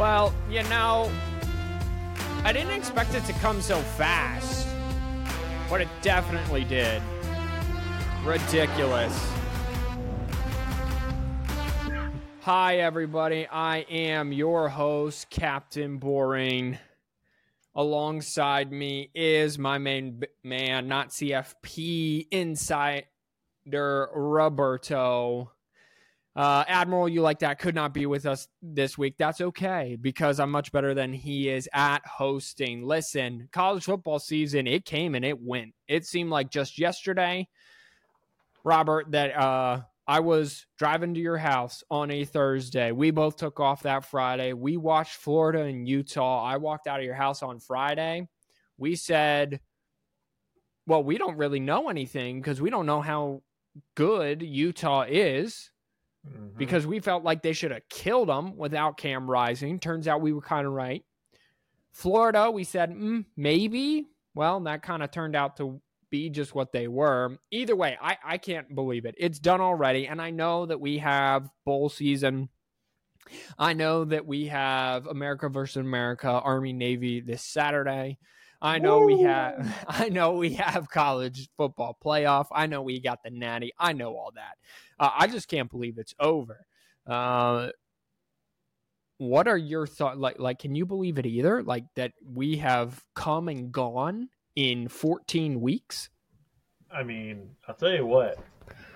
Well, you know, I didn't expect it to come so fast, but it definitely did. Ridiculous. Hi, everybody. I am your host, Captain Boring. Alongside me is my main man, not CFP insider Roberto. Uh, Admiral, you like that, could not be with us this week. That's okay because I'm much better than he is at hosting. Listen, college football season, it came and it went. It seemed like just yesterday, Robert, that uh, I was driving to your house on a Thursday. We both took off that Friday. We watched Florida and Utah. I walked out of your house on Friday. We said, well, we don't really know anything because we don't know how good Utah is Mhm. because we felt like they should have killed them without Cam Rising. Turns out we were kind of right. Florida, we said mm, maybe. Well, that kind of turned out to be just what they were. Either way, I, I can't believe it. It's done already. And I know that we have bowl season. I know that we have America versus America, Army Navy this Saturday. I know we have I know we have college football playoff. I know we got the natty. I know all that. Uh, I just can't believe it's over. Uh, what are your thoughts? Like, like, can you believe it either? Like that we have come and gone in 14 weeks. I mean, I'll tell you what.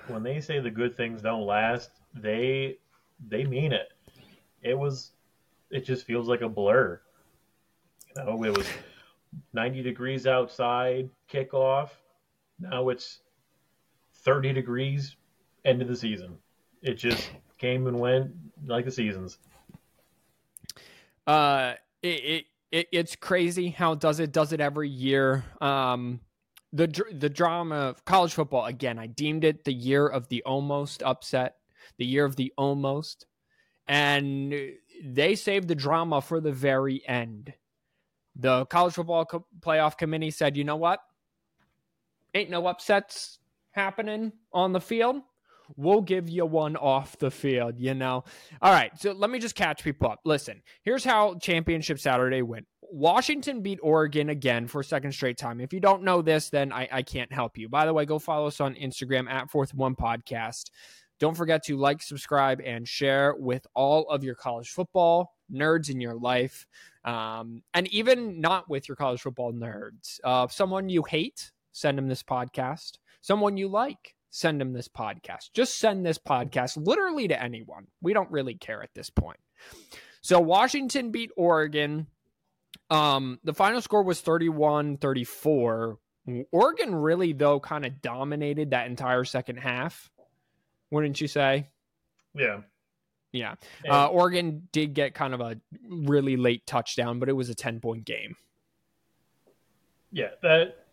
When they say the good things don't last, they they mean it. It was it just feels like a blur. You know, it was 90 degrees outside kickoff. Now it's 30 degrees end of the season. It just came and went like the seasons. Uh, it, it, it it's crazy how it does it does it every year. Um, the the drama of college football again. I deemed it the year of the almost upset, the year of the almost, and they saved the drama for the very end. The college football co- playoff committee said, "You know what? Ain't no upsets happening on the field." We'll give you one off the field, you know. All right, so let me just catch people up. Listen, here's how Championship Saturday went. Washington beat Oregon again for a second straight time. If you don't know this, then I, I can't help you. By the way, go follow us on Instagram at Fourth One Podcast. Don't forget to like, subscribe, and share with all of your college football nerds in your life, um, and even not with your college football nerds. Uh, someone you hate, send them this podcast. Someone you like, send them this podcast. Just send this podcast literally to anyone. We don't really care at this point. So Washington beat Oregon. Um, the final score was 31 34. Oregon really, though, kind of dominated that entire second half. Wouldn't you say? Yeah. Yeah. Uh, Oregon did get kind of a really late touchdown, but it was a 10 point game. yeah, that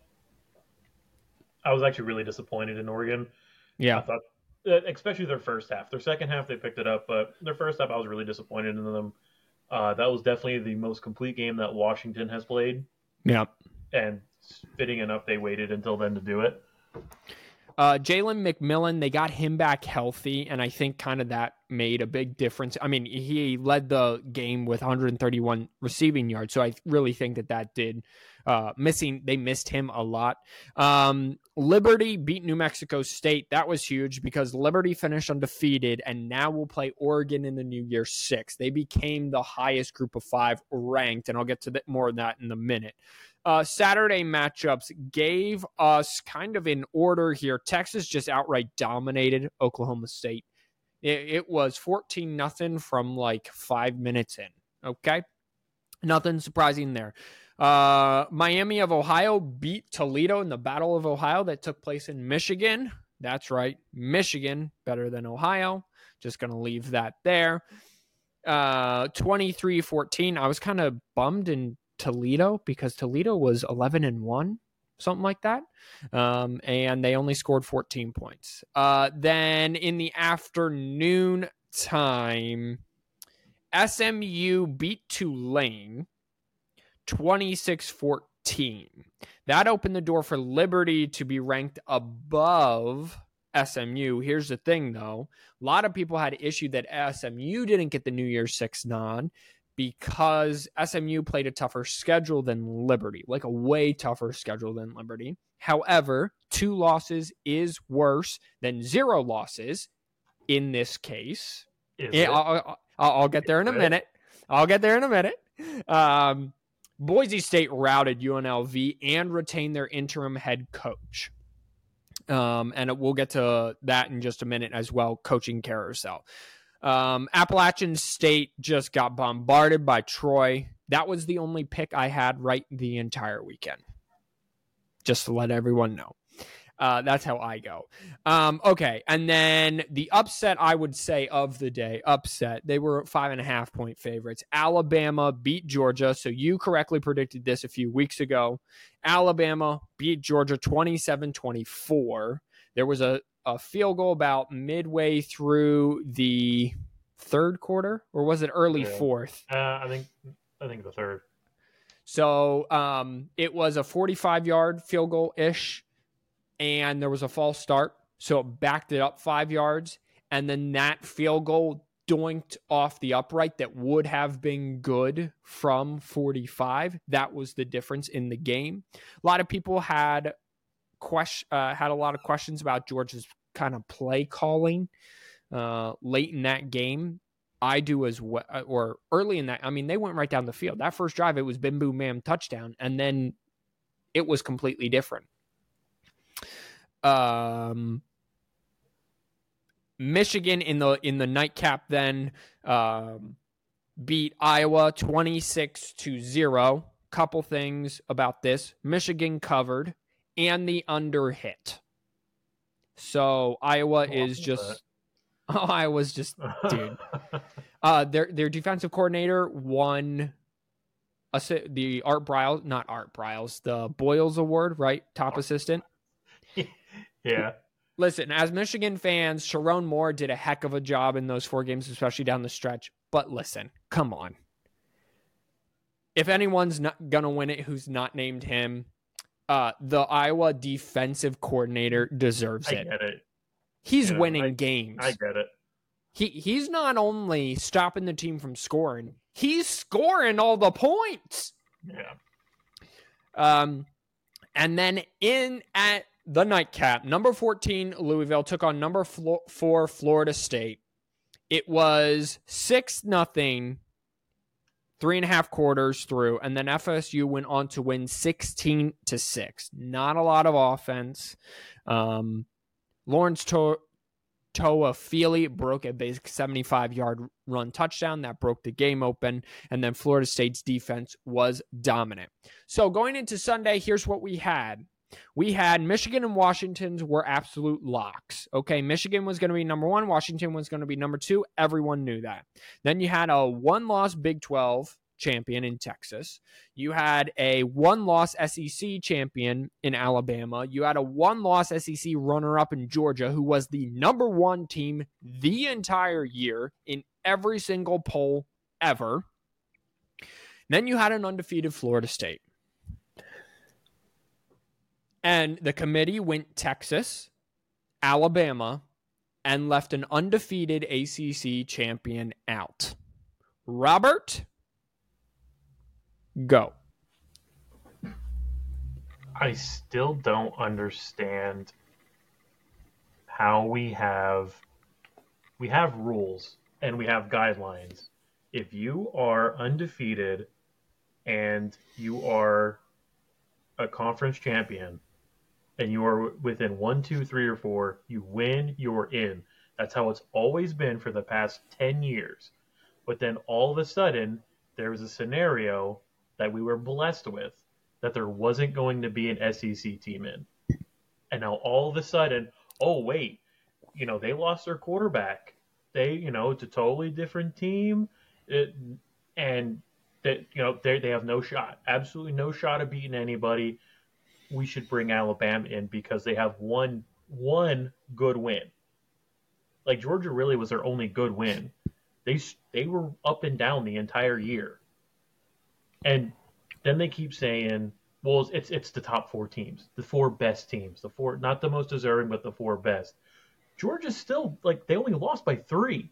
I was actually really disappointed in Oregon. I Yeah. thought, uh, especially their first half. Their second half, they picked it up, but their first half, I was really disappointed in them. Uh, that was definitely the most complete game that Washington has played, Yeah. and fitting enough, they waited until then to do it. Uh, Jalen McMillan, they got him back healthy, and I think kind of that made a big difference. I mean, he led the game with 131 receiving yards, so I really think that that did. Uh, missing, they missed him a lot. Um, Liberty beat New Mexico State. That was huge because Liberty finished undefeated, and now will play Oregon in the New Year Six. They became the highest group of five ranked, and I'll get to the, more of that in a minute uh, Saturday matchups gave us kind of an order here. Texas just outright dominated Oklahoma State. It, it was 14 nothing from like five minutes in. Okay. Nothing surprising there. Uh, Miami of Ohio beat Toledo in the Battle of Ohio that took place in Michigan. That's right. Michigan better than Ohio. Just to leave that there. Uh, 23 14. I was kind of bummed in Toledo because Toledo was 11 and 1, something like that. Um, and they only scored 14 points. Uh, then in the afternoon time, SMU beat Tulane 26 14. That opened the door for Liberty to be ranked above SMU. Here's the thing, though. A lot of people had issue that SMU didn't get the New Year's Six non because SMU played a tougher schedule than Liberty, like a way tougher schedule than Liberty. However, two losses is worse than zero losses in this case. It? I'll, I'll, I'll get there in a minute. I'll get there in a minute. Um, Boise State routed UNLV and retained their interim head coach. Um, and we'll get to that in just a minute as well. Coaching carousel. Um, Appalachian State just got bombarded by Troy. That was the only pick I had right the entire weekend. Just to let everyone know. Uh, that's how I go. Um, okay, and then the upset I would say of the day, upset. They were five and a half point favorites. Alabama beat Georgia, so you correctly predicted this a few weeks ago. Alabama beat Georgia 27-24. There was a, a field goal about midway through the third quarter, or was it early Yeah. fourth? Uh, I think I think the third. So um, it was a 45 yard field goal ish, and there was a false start. So it backed it up five yards. And then that field goal doinked off the upright that would have been good from 45. That was the difference in the game. A lot of people had question uh, had a lot of questions about George's kind of play calling uh, late in that game. I do as well, or early in that. I mean, they went right down the field. That first drive, it was bim boom touchdown, and then it was completely different. Um, Michigan in the in the nightcap then um, beat Iowa twenty six to zero. Couple things about this: Michigan covered and the under hit. So Iowa Oh, is just oh, Iowa's just Dude. uh, their their defensive coordinator won a, the Art Briles, not Art Briles, the Broyles Award, right? Top assistant. Yeah. Listen, as Michigan fans, Sherrone Moore did a heck of a job in those four games, especially down the stretch. But listen, come on. If anyone's not gonna win it, who's not named him, uh, the Iowa defensive coordinator deserves I it. get it. He's winning I- games. I get it. he he's not only stopping the team from scoring, he's scoring all the points. Yeah. Um, and then in at the nightcap, number 14, Louisville took on number four, Florida State. It was six nothing, three and a half quarters through, and then FSU went on to win 16 to six. Not a lot of offense. Um, Lawrence to- Toafili broke a basic 75 yard run touchdown that broke the game open and then Florida State's defense was dominant. So going into Sunday, here's what we had. We had Michigan and Washington's were absolute locks. Okay, Michigan was going to be number one, Washington was going to be number two. Everyone knew that. Then you had a one loss Big 12 champion in Texas. You had a one loss SEC champion in Alabama. You had a one loss SEC runner up in Georgia, who was the number one team the entire year in every single poll ever. Then you had an undefeated Florida State. And the committee went Texas, Alabama, and left an undefeated ACC champion out. Robert, go. I still don't understand how we have we have rules and we have guidelines. If you are undefeated and you are a conference champion and you are within one, two, three, or four, you win, you're in. That's how it's always been for the past 10 years. But then all of a sudden, there was a scenario that we were blessed with that there wasn't going to be an SEC team in. And now all of a sudden, oh, wait, you know, they lost their quarterback. They, you know, it's a totally different team. It, and that, you know, they, they have no shot, absolutely no shot of beating anybody. We should bring Alabama in because they have one, one good win. Like Georgia really was their only good win. They they were up and down the entire year, and then they keep saying, "Well, it's it's the top four teams, the four best teams, the four not the most deserving, but the four best." Georgia's still like they only lost by three.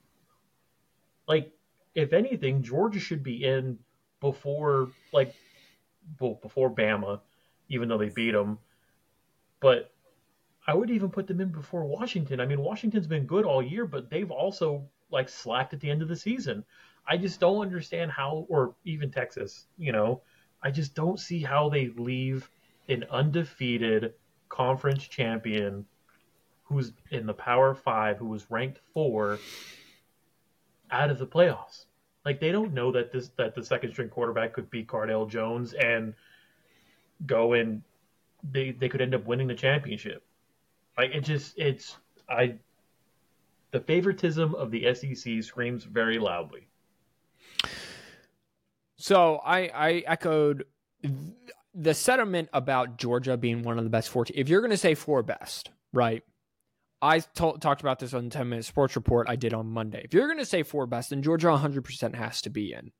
Like, if anything, Georgia should be in before like well, before Bama, even though they beat them. But I would even put them in before Washington. I mean, Washington's been good all year, but they've also like slacked at the end of the season. I just don't understand how, or even Texas, you know, I just don't see how they leave an undefeated conference champion who's in the Power Five, who was ranked four, out of the playoffs. Like they don't know that this that the second string quarterback could be Cardale Jones and go and they they could end up winning the championship. Like it just it's I the favoritism of the SEC screams very loudly. So I I echoed the sentiment about Georgia being one of the best four. If you're going to say four best, right? I talked about this on the 10 minute sports report I did on Monday. If you're going to say four best, then Georgia 100% has to be in.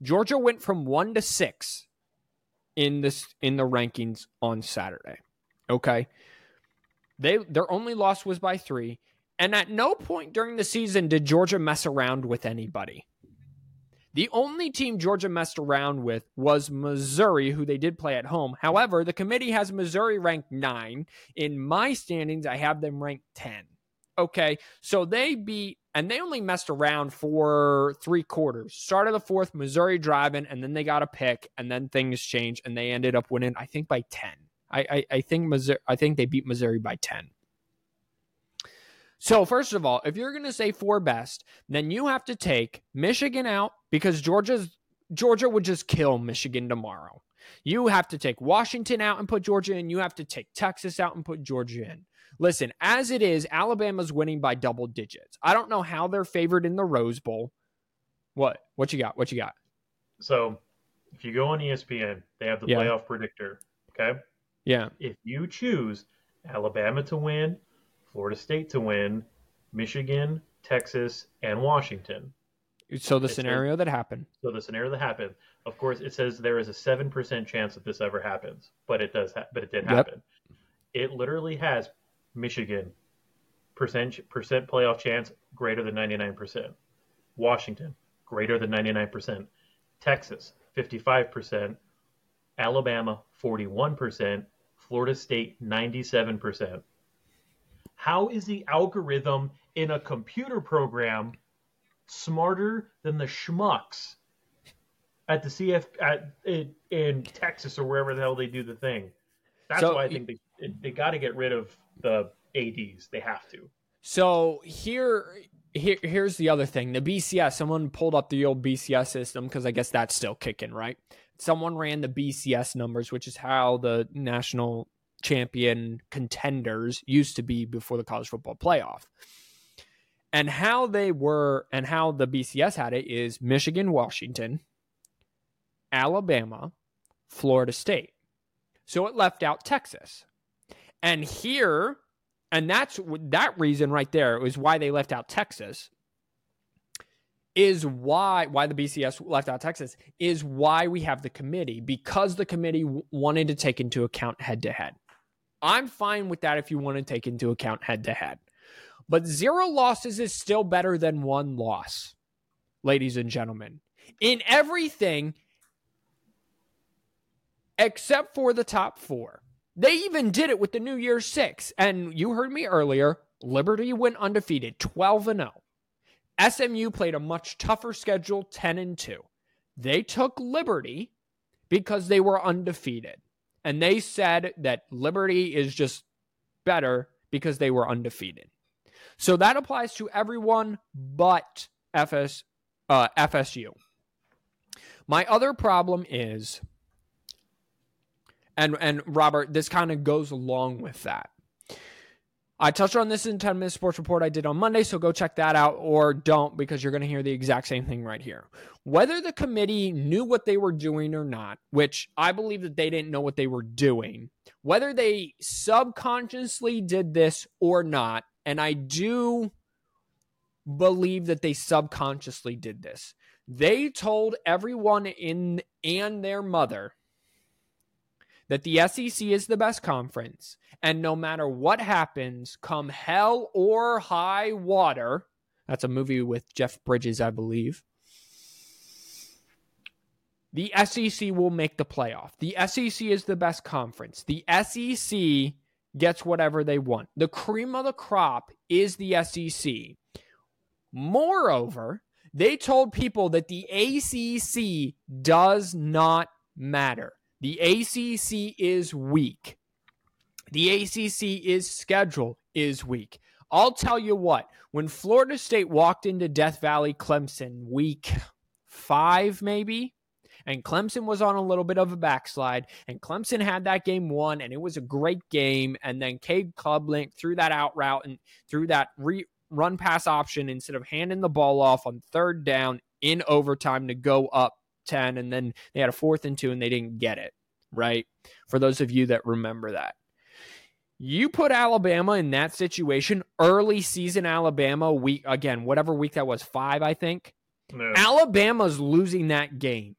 Georgia went from one to six in this in the rankings on Saturday. Okay. They their only loss was by three. And at no point during the season did Georgia mess around with anybody. The only team Georgia messed around with was Missouri, who they did play at home. However, the committee has Missouri ranked nine. In my standings, I have them ranked 10. Okay, so they beat, and they only messed around for three quarters. Start of the fourth, Missouri driving, and then they got a pick, and then things changed, and they ended up winning, I think, by 10. I, I, I think Missouri, I think they beat Missouri by 10. So, first of all, if you're going to say four best, then you have to take Michigan out because Georgia's Georgia would just kill Michigan tomorrow. You have to take Washington out and put Georgia in. You have to take Texas out and put Georgia in. Listen, as it is, Alabama's winning by double digits. I don't know how they're favored in the Rose Bowl. What? What you got? What you got? So, if you go on ESPN, they have the Yeah. playoff predictor. Okay. Yeah. If you choose Alabama to win, Florida State to win, Michigan, Texas, and Washington. So the scenario that happened. So the scenario that happened, of course, it says there is a seven percent chance that this ever happens, but it does. Ha- but it did Yep. happen. It literally has Michigan percent percent playoff chance greater than ninety nine percent. Washington greater than ninety nine percent. Texas fifty five percent. Alabama forty one percent. Florida State ninety seven percent. How is the algorithm in a computer program smarter than the schmucks at the CF at in, in Texas or wherever the hell they do the thing? That's So why I think they they got to get rid of the ads. They have to. So here, here, here's the other thing. The BCS. Someone pulled up the old BCS system because I guess that's still kicking, right? Someone ran the BCS numbers, which is how the national champion contenders used to be before the college football playoff. And how they were, and how the BCS had it is Michigan, Washington, Alabama, Florida State. So it left out Texas. And here, and that's that reason right there is why they left out Texas. Is why why the BCS left out Texas is why we have the committee because the committee w- wanted to take into account head to head. I'm fine with that if you want to take into account head to head. But zero losses is still better than one loss, ladies and gentlemen. In everything except for the top four. They even did it with the New Year's Six. And you heard me earlier Liberty went undefeated, 12 and 0. SMU played a much tougher schedule, 10 and 2. They took Liberty because they were undefeated. And they said that Liberty is just better because they were undefeated. So that applies to everyone but FS, uh, FSU. My other problem is and and Robert, this kind of goes along with that. I touched on this in 10 minute sports report I did on Monday, so go check that out or don't because you're going to hear the exact same thing right here. Whether the committee knew what they were doing or not, which I believe that they didn't know what they were doing, whether they subconsciously did this or not, and I do believe that they subconsciously did this. They told everyone in and their mother that the SEC is the best conference, and no matter what happens, come hell or high water, that's a movie with Jeff Bridges, I believe. The SEC will make the playoff. The SEC is the best conference. The SEC gets whatever they want. The cream of the crop is the SEC. Moreover, they told people that the ACC does not matter. The ACC is weak. The ACC is schedule is weak. I'll tell you what, when Florida State walked into Death Valley Clemson week 5 maybe, and Clemson was on a little bit of a backslide, and Clemson had that game won, and it was a great game. And then Cade Klubnik threw that out route and threw that re- run pass option instead of handing the ball off on third down in overtime to go up 10. And then they had a fourth and two, and they didn't get it, right? For those of you that remember that. You put Alabama in that situation, early season Alabama, week again, whatever week that was, five, I think. No. Alabama's losing that game.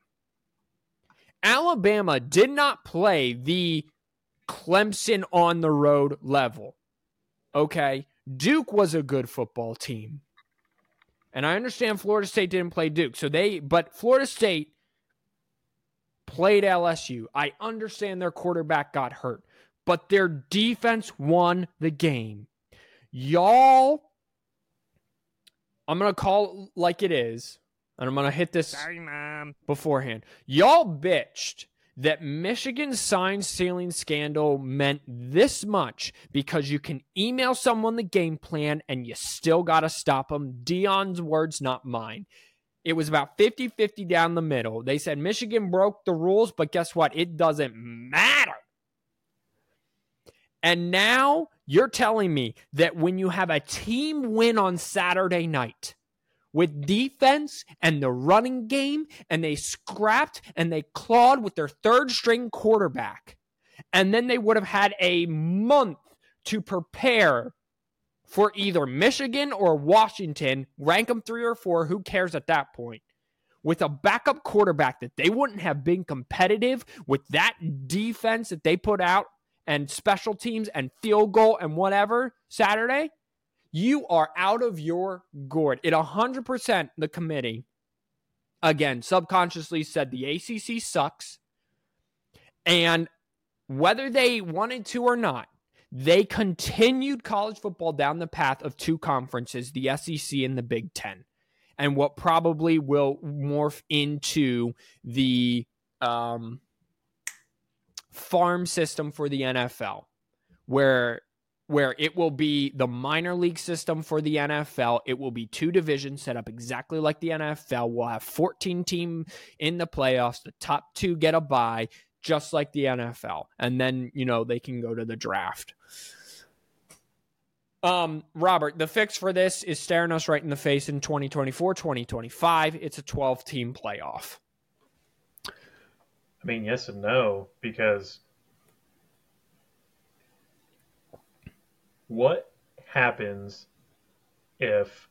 Alabama did not play the Clemson on the road level. Okay. Duke was a good football team. And I understand Florida State didn't play Duke. So they, but Florida State played LSU. I understand their quarterback got hurt, but their defense won the game. Y'all, I'm going to call it like it is and I'm going to hit this Sorry, mom. beforehand. Y'all bitched that Michigan's sign stealing scandal meant this much because you can email someone the game plan and you still got to stop them. Deion's words, not mine. It was about 50 50 down the middle. They said Michigan broke the rules, but guess what? It doesn't matter. And now you're telling me that when you have a team win on Saturday night, with defense and the running game, and they scrapped and they clawed with their third string quarterback. And then they would have had a month to prepare for either Michigan or Washington, rank them three or four, who cares at that point? With a backup quarterback that they wouldn't have been competitive with that defense that they put out and special teams and field goal and whatever Saturday you are out of your gourd. It 100% the committee, again, subconsciously said the ACC sucks. And whether they wanted to or not, they continued college football down the path of two conferences, the SEC and the Big Ten, and what probably will morph into the um, farm system for the NFL, where where it will be the minor league system for the NFL. It will be two divisions set up exactly like the NFL. We'll have 14 team in the playoffs. The top two get a bye, just like the NFL. And then, you know, they can go to the draft. Um, Robert, the fix for this is staring us right in the face in 2024, 2025. It's a 12 team playoff. I mean, yes and no, because what happens if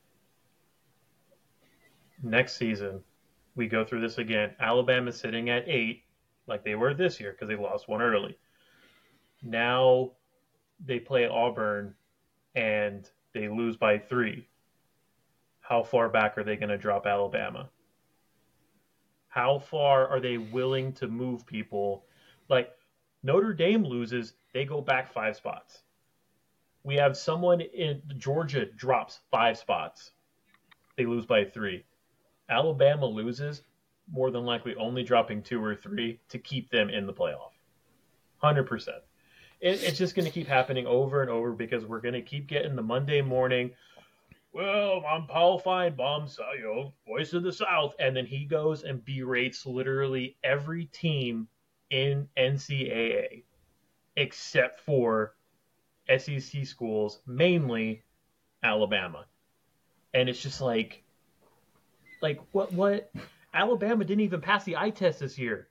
next season we go through this again? Alabama's sitting at eight, like they were this year because they lost one early. Now they play Auburn and they lose by three. How far back are they going to drop Alabama? How far are they willing to move people? Like Notre Dame loses, they go back five spots we have someone in Georgia drops five spots. They lose by three. Alabama loses, more than likely only dropping two or three to keep them in the playoff. 100%. It, it's just going to keep happening over and over because we're going to keep getting the Monday morning. Well, I'm Paul Finebaum, so, you know, voice of the South. And then he goes and berates literally every team in NCAA except for SEC schools, mainly Alabama. And it's just like, like what? What? Alabama didn't even pass the eye test this year.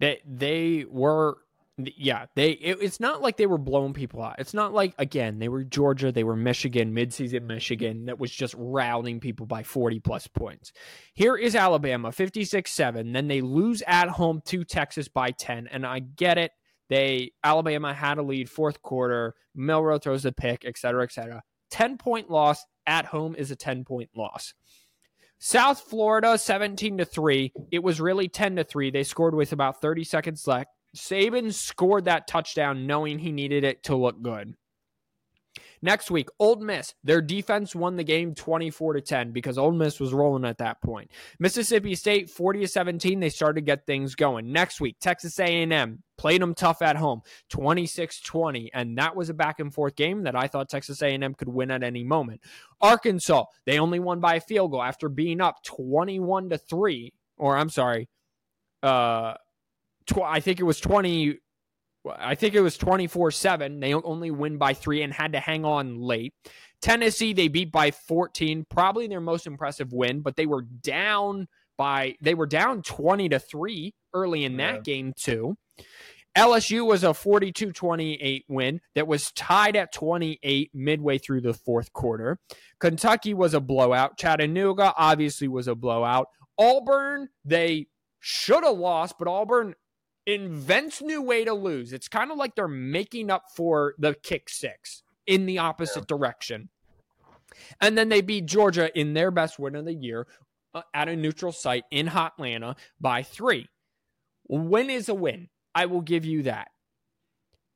They they were Yeah, they. It, it's not like they were blowing people out. It's not like again they were Georgia, they were Michigan, midseason Michigan that was just routing people by forty plus points. Here is Alabama, fifty six seven. Then they lose at home to Texas by ten, and I get it. They Alabama had a lead fourth quarter. Milroe throws a pick, et cetera, et cetera. Ten point loss at home is a ten point loss. South Florida 17 to 3. It was really 10 to 3. They scored with about 30 seconds left. Saban scored that touchdown knowing he needed it to look good. Next week, Ole Miss, their defense won the game 24 to 10 because Ole Miss was rolling at that point. Mississippi State 40 to 17, they started to get things going. Next week, Texas A&M played them tough at home, 26-20, and that was a back and forth game that I thought Texas A&M could win at any moment. Arkansas, they only won by a field goal after being up 21 to 3, or I'm sorry, uh tw- I think it was 20 I think it was 24 7. They only win by three and had to hang on late. Tennessee, they beat by 14, probably their most impressive win, but they were down by, they were down 20 to 3 early in that Yeah. game, too. LSU was a 42 28 win that was tied at 28 midway through the fourth quarter. Kentucky was a blowout. Chattanooga obviously was a blowout. Auburn, they should have lost, but Auburn invents new way to lose. It's kind of like they're making up for the kick six in the opposite direction. And then they beat Georgia in their best win of the year uh, at a neutral site in Hotlanta by three. Win is a win. I will give you that.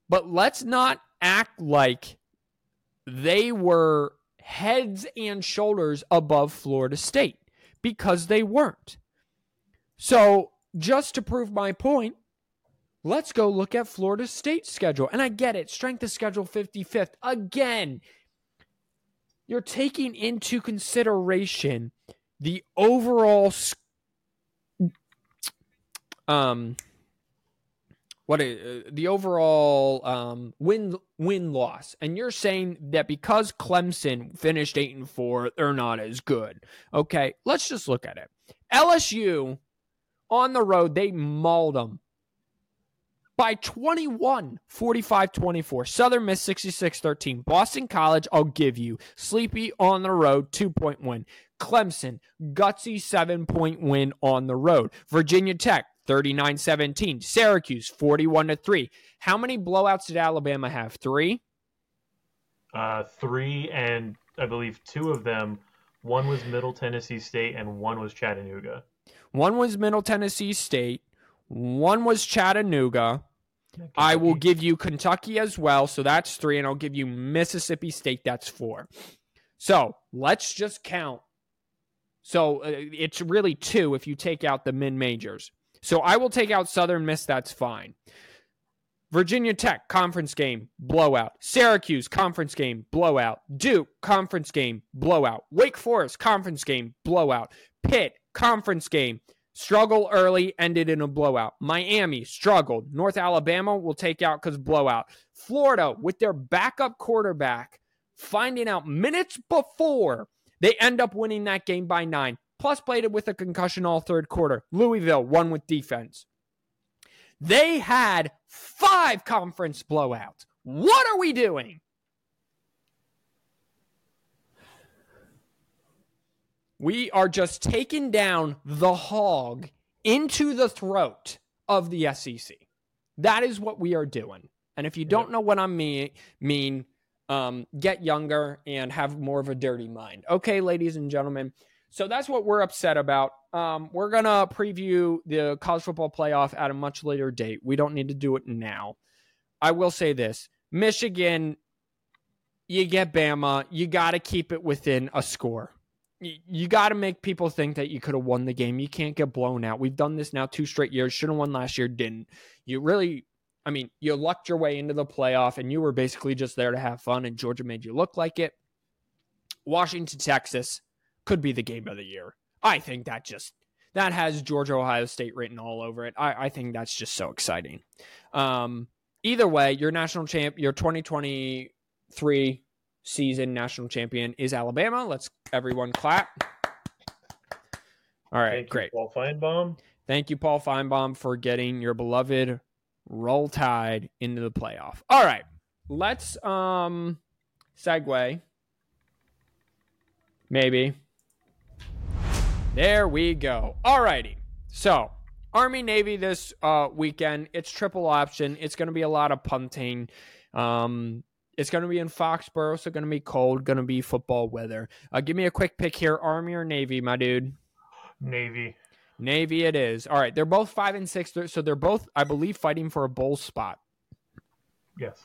But let's not act like they were heads and shoulders above Florida State because they weren't. So, just to prove my point, let's go look at Florida State's schedule. And I get it, strength of schedule 55th. Again, you're taking into consideration the overall um what i- uh, the overall um win win loss and you're saying that because Clemson finished 8 and 4 they're not as good. Okay, let's just look at it. LSU on the road they mauled them by 21 45 24 southern miss 66 13 boston college i'll give you. Sleepy on the road two point win clemson gutsy seven point win on the road. Virginia tech 39 17 syracuse 41 to 3 how many blowouts did alabama have? Three? Uh, three, and I believe two of them. One was Middle Tennessee State, and one was Chattanooga. one was middle tennessee state one was chattanooga I will give you Kentucky as well. So that's three. And I'll give you Mississippi State. That's four. So let's just count. So uh, it's really two if you take out the min majors. So I will take out Southern Miss. That's fine. Virginia Tech, conference game, blowout. Syracuse, conference game, blowout. Duke, conference game, blowout. Wake Forest, conference game, blowout. Pitt, conference game, struggle early, ended in a blowout. Miami, struggled. North Alabama will take out because blowout. Florida, with their backup quarterback, finding out minutes before they end up winning that game by nine. Plus, played it with a concussion all third quarter. Louisville won with defense. They had five conference blowouts. What are we doing? We are just taking down the hog into the throat of the SEC. That is what we are doing. And if you don't know what I mean, mean um, get younger and have more of a dirty mind. Okay, ladies and gentlemen. So that's what we're upset about. Um, we're gonna preview the college football playoff at a much later date. We don't need to do it now. I will say this: Michigan, you get Bama, you got to keep it within a score. You, got to make people think that you could have won the game. You can't get blown out. We've done this now two straight years. Should have won last year, didn't. You really, I mean, you lucked your way into the playoff, and you were basically just there to have fun. And Georgia made you look like it. Washington, Texas could be the game of the year. I think that just that has Georgia Ohio State written all over it. I, I think that's just so exciting. Um, either way, your national champ, your 2023 season national champion is Alabama. Let's everyone clap. All right, Thank you, great. Paul Finebaum. Thank you, Paul Finebaum, for getting your beloved Roll Tide into the playoff. All right. Let's um segue. Maybe. There we go. All righty. So, Army Navy this uh, weekend. It's triple option. It's going to be a lot of punting. Um, it's going to be in Foxborough, so going to be cold. Going to be football weather. Uh, give me a quick pick here: Army or Navy, my dude. Navy. Navy, it is. All right, they're both five and six, so they're both, I believe, fighting for a bowl spot. Yes.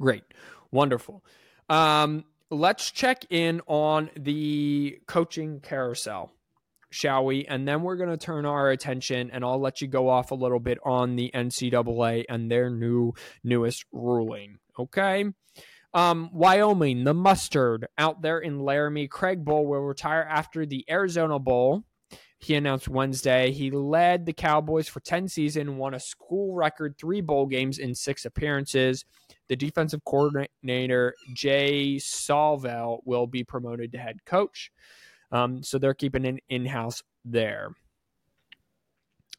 Great, wonderful. Um, let's check in on the coaching carousel, shall we? And then we're going to turn our attention, and I'll let you go off a little bit on the NCAA and their new newest ruling. Okay. Um, Wyoming, the mustard out there in Laramie. Craig Bohl will retire after the Arizona Bowl. He announced Wednesday he led the Cowboys for 10 seasons, won a school record three bowl games in six appearances. The defensive coordinator, Jay Sawvel, will be promoted to head coach. Um, so they're keeping an in house there.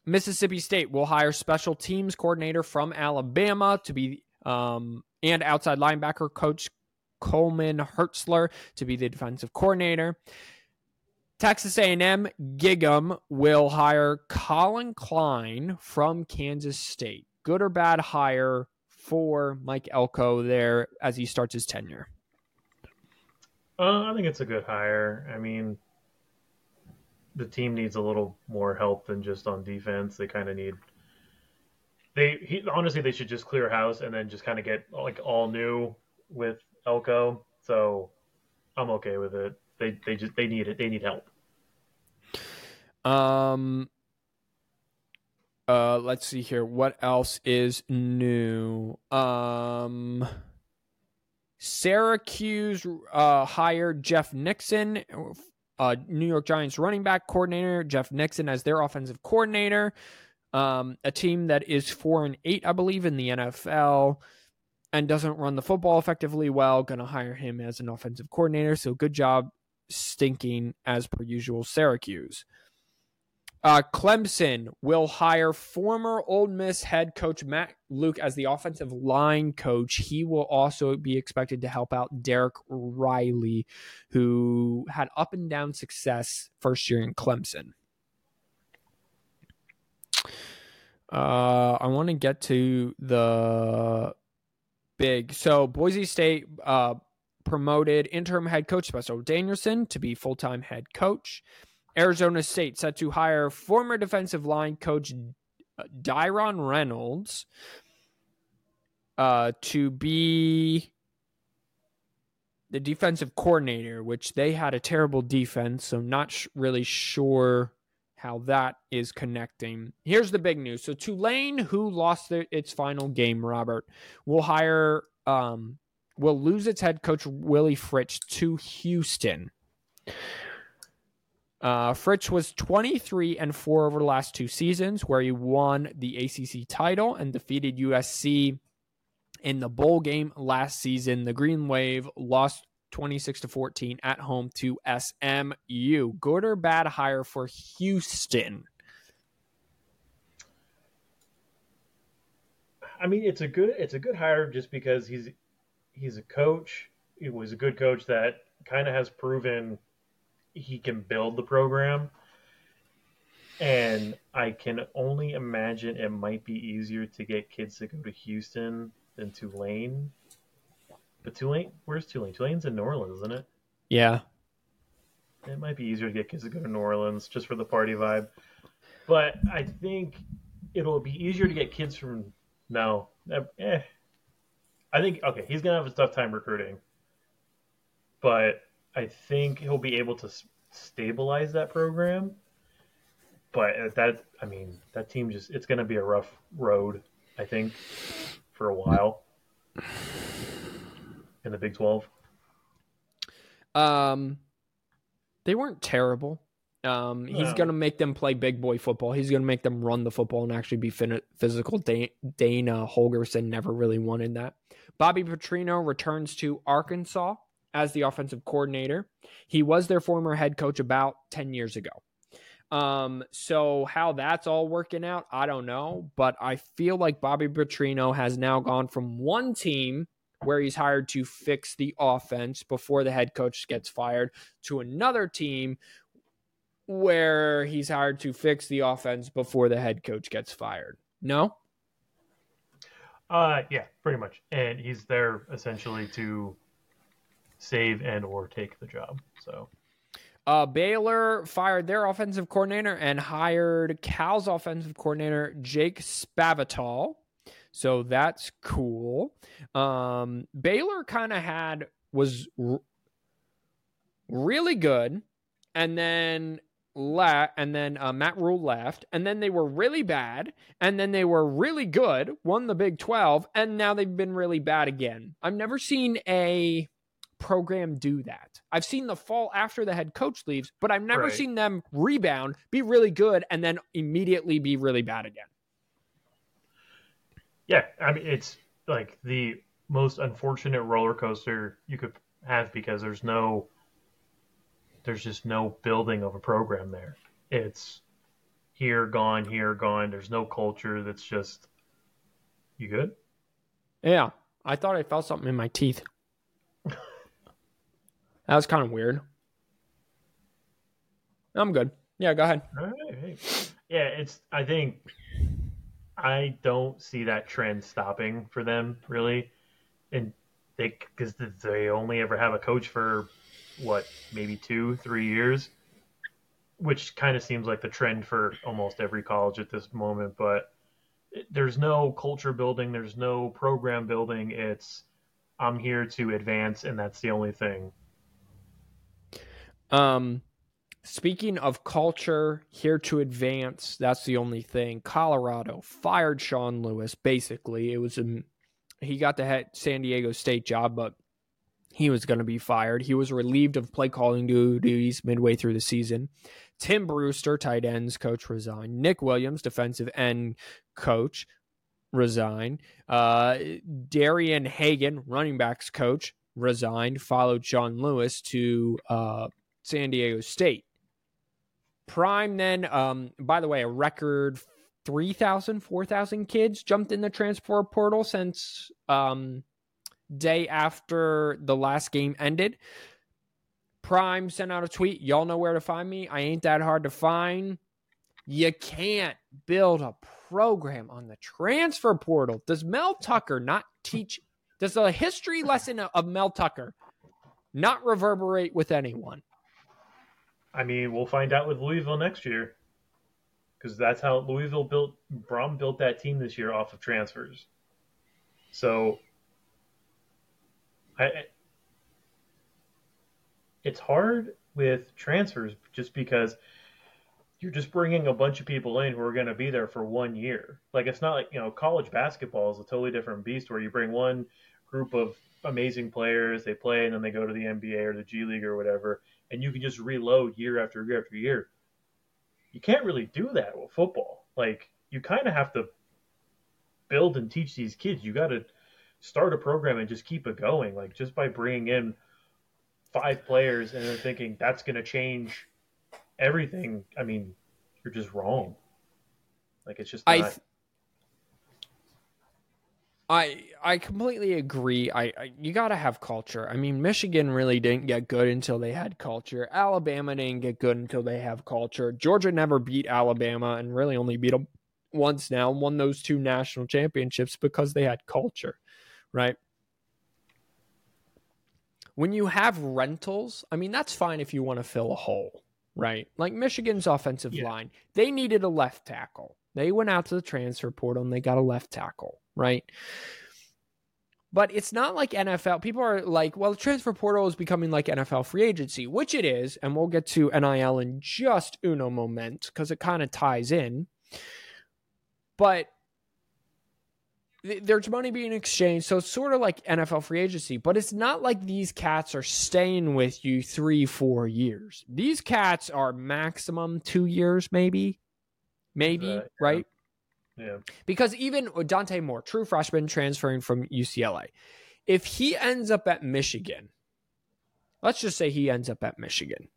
Mississippi State will hire special teams coordinator from Alabama to be um, and outside linebacker coach Coleman Hutzler to be the defensive coordinator. Texas A&M Gig'em will hire Collin Klein from Kansas State. Good or bad hire for Mike Elko there as he starts his tenure? Uh, I think it's a good hire. I mean, the team needs a little more help than just on defense. They kind of need. They he, honestly they should just clear house and then just kind of get like all new with Elko. So I'm okay with it. They they just they need it. They need help. Um. Uh, let's see here. What else is new? Um. Syracuse uh, hired Jeff Nixon, uh, New York Giants running back coordinator, Jeff Nixon as their offensive coordinator. Um, a team that is four and eight, I believe, in the NFL and doesn't run the football effectively well. Going to hire him as an offensive coordinator. So good job, stinking as per usual, Syracuse. Uh, Clemson will hire former Ole Miss head coach Matt Luke as the offensive line coach. He will also be expected to help out Derek Riley, who had up and down success first year in Clemson. Uh, I want to get to the big. So Boise State uh, promoted interim head coach Spencer Danielson to be full time head coach. Arizona State set to hire former defensive line coach Dyron Reynolds uh, to be the defensive coordinator, which they had a terrible defense, so not sh- really sure how that is connecting. Here's the big news. So Tulane, who lost their, its final game, Robert, will hire um, will lose its head coach Willie Fritz to Houston. Uh, was 23 and 4 over the last two seasons, where he won the ACC title and defeated USC in the bowl game last season. The Green Wave lost 26 to 14 at home to SMU. Good or bad hire for Houston? I mean, it's a good it's a good hire just because he's he's a coach. He was a good coach that kind of has proven he can build the program. And I can only imagine it might be easier to get kids to go to Houston than Tulane. But Tulane, where's Tulane? Tulane's in New Orleans, isn't it? Yeah. It might be easier to get kids to go to New Orleans just for the party vibe. But I think it'll be easier to get kids from no. Eh. I think okay, he's gonna have a tough time recruiting. But I think he'll be able to stabilize that program. But that, I mean, that team just, it's going to be a rough road, I think, for a while in the Big 12. Um, they weren't terrible. Um, he's No. going to make them play big boy football. He's going to make them run the football and actually be fin- physical. Da- Dana Holgorsen never really wanted that. Bobby Petrino returns to Arkansas as the offensive coordinator. He was their former head coach about 10 years ago. Um, so how that's all working out, I don't know, but I feel like Bobby Petrino has now gone from one team where he's hired to fix the offense before the head coach gets fired to another team where he's hired to fix the offense before the head coach gets fired. No? Uh, yeah, pretty much. And he's there essentially to save and or take the job. So Uh, Baylor fired their offensive coordinator and hired Cal's offensive coordinator, Jake Spavital. So that's cool. Um, Baylor kind of had was r- really good, and then la- and then uh, Matt Rhule left, and then they were really bad, and then they were really good, won the Big Twelve, and now they've been really bad again. I've never seen a program do that. I've seen the fall after the head coach leaves, but I've never Right. seen them rebound, be really good, and then immediately be really bad again. yeah, I mean it's like the most unfortunate roller coaster you could have because there's no there's just no building of a program there. It's here, gone, here, gone. There's no culture that's just you good? Yeah, I thought I felt something in my teeth. That was kind of weird. I'm good. Yeah, go ahead. Yeah, it's. I think I don't see that trend stopping for them really, and they because they only ever have a coach for what maybe two, three years, which kind of seems like the trend for almost every college at this moment. But there's no culture building. There's no program building. It's I'm here to advance, and that's the only thing. Um, speaking of culture, here to advance. That's the only thing. Colorado fired Sean Lewis. Basically, it was a he got the head San Diego State job, but he was going to be fired. He was relieved of play calling duties midway through the season. Tim Brewster, tight ends coach, resigned. Nick Williams, defensive end coach, resigned. Uh, Darian Hagan, running backs coach, resigned. Followed Sean Lewis to uh, San Diego State. Prime then, um, by the way, a record 3,000, 4,000 kids jumped in the transfer portal since um, day after the last game ended. Prime sent out a tweet. Y'all know where to find me. I ain't that hard to find. You can't build a program on the transfer portal. Does Mel Tucker not teach? Does the history lesson of Mel Tucker not reverberate with anyone? I mean, we'll find out with Louisville next year, because that's how Louisville built. Brohm built that team this year off of transfers. So, I, it's hard with transfers just because you're just bringing a bunch of people in who are going to be there for one year. Like it's not like you know college basketball is a totally different beast where you bring one group of amazing players, they play, and then they go to the NBA or the G League or whatever, and you can just reload year after year after year. You can't really do that with football. Like you kind of have to build and teach these kids. You got to start a program and just keep it going. Like just by bringing in five players and then thinking that's going to change everything. I mean, you're just wrong. Like it's just not. I th- I I completely agree. I, I you got to have culture. I mean, Michigan really didn't get good until they had culture. Alabama didn't get good until they have culture. Georgia never beat Alabama and really only beat them once now. Won those two national championships because they had culture, right? When you have rentals, I mean, that's fine if you want to fill a hole, right? Like Michigan's offensive Yeah. line, they needed a left tackle. They went out to the transfer portal and they got a left tackle, right? But it's not like NFL. People are like, well, the transfer portal is becoming like NFL free agency, which it is. And we'll get to NIL in just uno moment because it kind of ties in. But th- there's money being exchanged. So it's sort of like NFL free agency, but it's not like these cats are staying with you three, four years. These cats are maximum two years, maybe. Maybe, Right, yeah. right? Because even Dante Moore, true freshman transferring from UCLA, if he ends up at Michigan, let's just say he ends up at Michigan,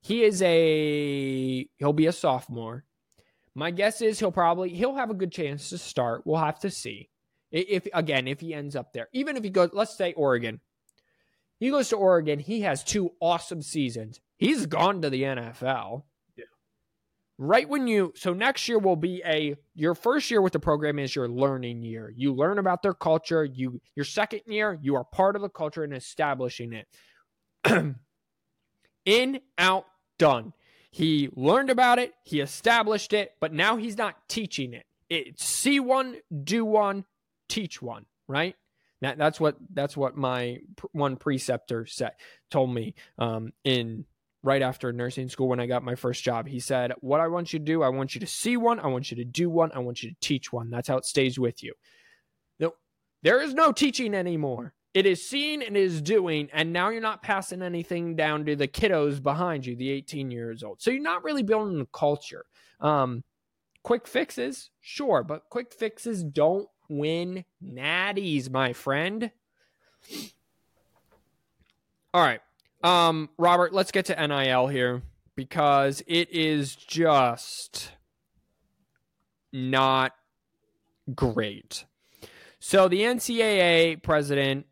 He is a he'll be a sophomore. My guess is he'll probably he'll have a good chance to start. We'll have to see. If again, if he ends up there, even if he goes, let's say Oregon, he goes to Oregon. He has two awesome seasons. He's gone to the NFL. Right when you so next year will be a your first year with the program is your learning year. You learn about their culture. You your second year, you are part of the culture and establishing it. In, out, done. He learned about it, he established it, but now he's not teaching it. It's see one, do one, teach one, right? That, that's what that's what my one preceptor said told me um, in right after nursing school when I got my first job. He said, "What I want you to do, I want you to see one, I want you to do one, I want you to teach one. That's how it stays with you." No, there is no teaching anymore. It is seeing and is doing, and now you're not passing anything down to the kiddos behind you, the 18 years old. So you're not really building a culture. Um, quick fixes, sure, but quick fixes don't win natties, my friend. All right. Um, Robert, let's get to NIL here because it is just not great. So the NCAA president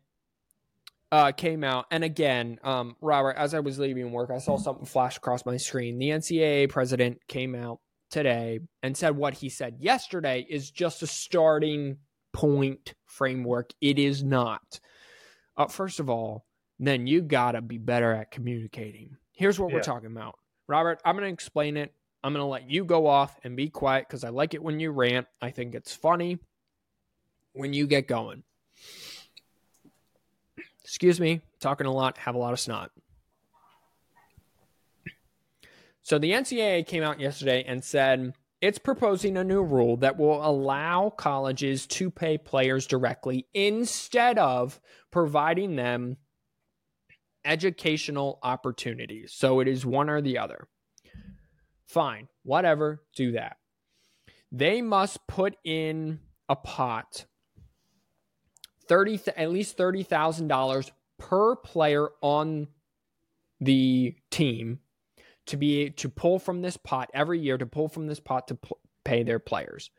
uh, came out, and again, um, Robert, as I was leaving work, I saw something flash across my screen. The NCAA president came out today and said what he said yesterday is just a starting point framework. It is not. Uh, first of all, then you gotta be better at communicating. Here's what we're talking about, Robert. I'm gonna explain it. I'm gonna let you go off and be quiet because I like it when you rant. I think it's funny when you get going. Excuse me, talking a lot, have a lot of snot. So the NCAA came out yesterday and said it's proposing a new rule that will allow colleges to pay players directly instead of providing them educational opportunities. So it is one or the other. Fine, whatever, do that. They must put in a pot 30 th- at least $30,000 per player on the team to be to pull from this pot every year to pull from this pot to pay their players.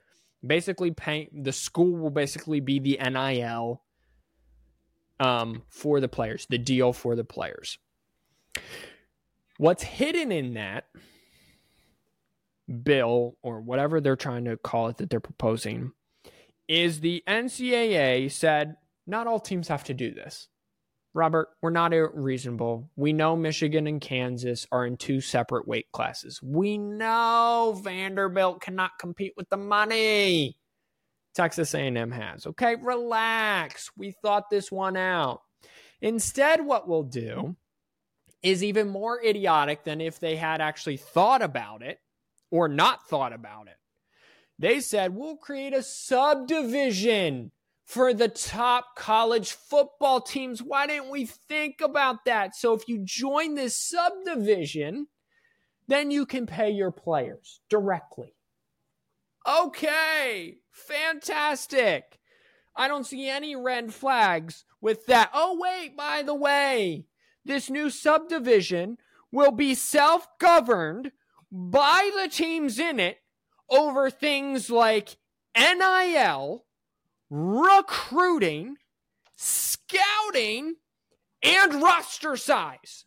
Basically pay the school will basically be the NIL um for the players, the deal for the players. What's hidden in that bill or whatever they're trying to call it that they're proposing is the NCAA said not all teams have to do this. Robert, we're not reasonable. We know Michigan and Kansas are in two separate weight classes. We know Vanderbilt cannot compete with the money. Texas A&M has. Okay, relax. We thought this one out. Instead what we'll do is even more idiotic than if they had actually thought about it or not thought about it. They said, we'll create a subdivision for the top college football teams. Why didn't we think about that? So if you join this subdivision, then you can pay your players directly. Okay, fantastic. I don't see any red flags with that. Oh, wait, by the way, this new subdivision will be self governed by the teams in it over things like NIL, recruiting, scouting, and roster size.